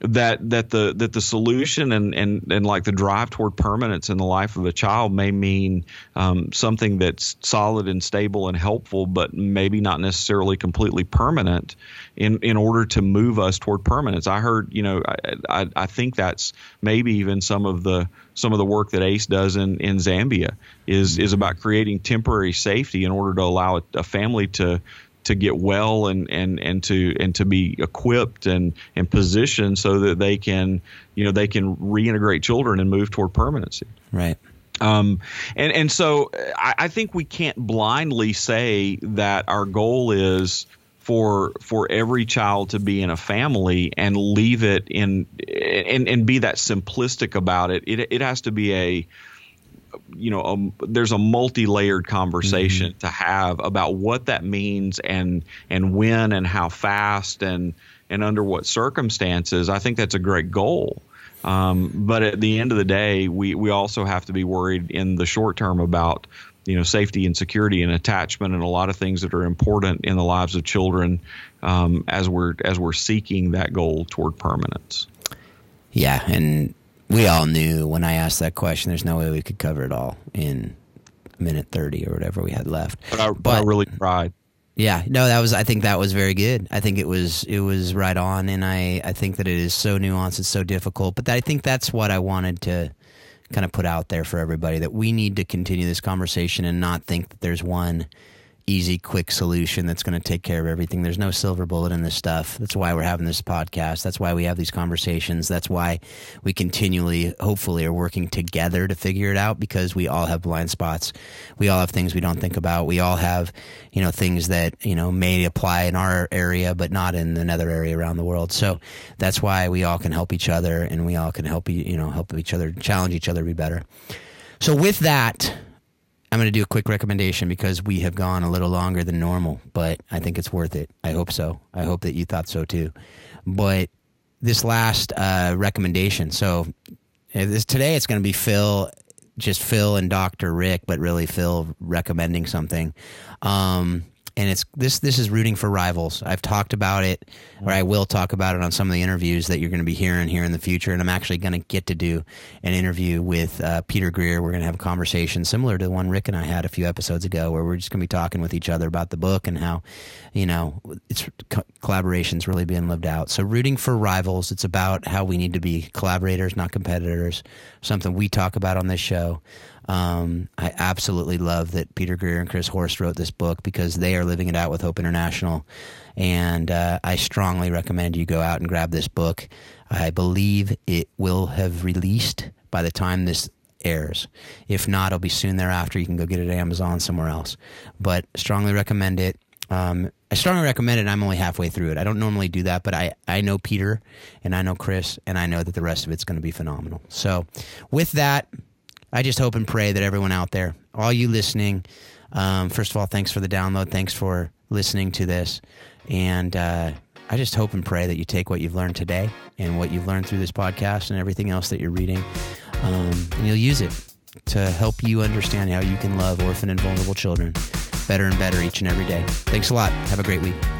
That that the that the solution and, and and like the drive toward permanence in the life of a child may mean um, something that's solid and stable and helpful, but maybe not necessarily completely permanent. In in order to move us toward permanence, I heard you know I, I, I think that's maybe even some of the some of the work that ACE does in, in Zambia is is about creating temporary safety in order to allow a, a family to to get well and, and, and to and to be equipped and, and positioned so that they can you know they can reintegrate children and move toward permanency. Right. Um, and and so I, I think we can't blindly say that our goal is for for every child to be in a family and leave it in and, and be that simplistic about it. It it has to be a you know a, there's a multi-layered conversation to have about what that means and and when and how fast and and under what circumstances. I think that's a great goal. Um, but at the end of the day, we, we also have to be worried in the short term about you know safety and security and attachment and a lot of things that are important in the lives of children um, as we're as we're seeking that goal toward permanence. Yeah, and we all knew when I asked that question, there's no way we could cover it all in a minute thirty or whatever we had left. But I, But- I really tried. Yeah, no, that was. I think that was very good. I think it was it was right on, and I I think that it is so nuanced, it's so difficult. But I think that's what I wanted to kind of put out there for everybody that we need to continue this conversation and not think that there's one easy, quick solution that's going to take care of everything. There's no silver bullet in this stuff. That's why we're having this podcast. That's why we have these conversations. That's why we continually, hopefully, are working together to figure it out because we all have blind spots. We all have things we don't think about. We all have, you know, things that, you know, may apply in our area, but not in another area around the world. So that's why we all can help each other and we all can help, you you know, help each other, challenge each other to be better. So with that, I'm going to do a quick recommendation because we have gone a little longer than normal, but I think it's worth it. I hope so. I hope that you thought so too. But this last uh, recommendation, so uh, this today it's going to be Phil, just Phil and Doctor Rick, but really Phil recommending something. Um, and it's this this is rooting for rivals. I've talked about it, or I will talk about it on some of the interviews that you're going to be hearing here in the future. And I'm actually going to get to do an interview with uh, Peter Greer. We're going to have a conversation similar to the one Rick and I had a few episodes ago, where we're just going to be talking with each other about the book and how, you know, it's co- collaboration's really being lived out. So rooting for rivals. It's about how we need to be collaborators, not competitors. Something we talk about on this show. Um, I absolutely love that Peter Greer and Chris Horst wrote this book because they are living it out with Hope International. And uh, I strongly recommend you go out and grab this book. I believe it will have released by the time this airs. If not, it'll be soon thereafter. You can go get it at Amazon somewhere else. But strongly recommend it. Um, I strongly recommend it. I'm only halfway through it. I don't normally do that, but I, I know Peter and I know Chris, and I know that the rest of it's going to be phenomenal. So, with that, I just hope and pray that everyone out there, all you listening, um, first of all, thanks for the download. Thanks for listening to this. And uh, I just hope and pray that you take what you've learned today and what you've learned through this podcast and everything else that you're reading, um, and you'll use it to help you understand how you can love orphan and vulnerable children better and better each and every day. Thanks a lot. Have a great week.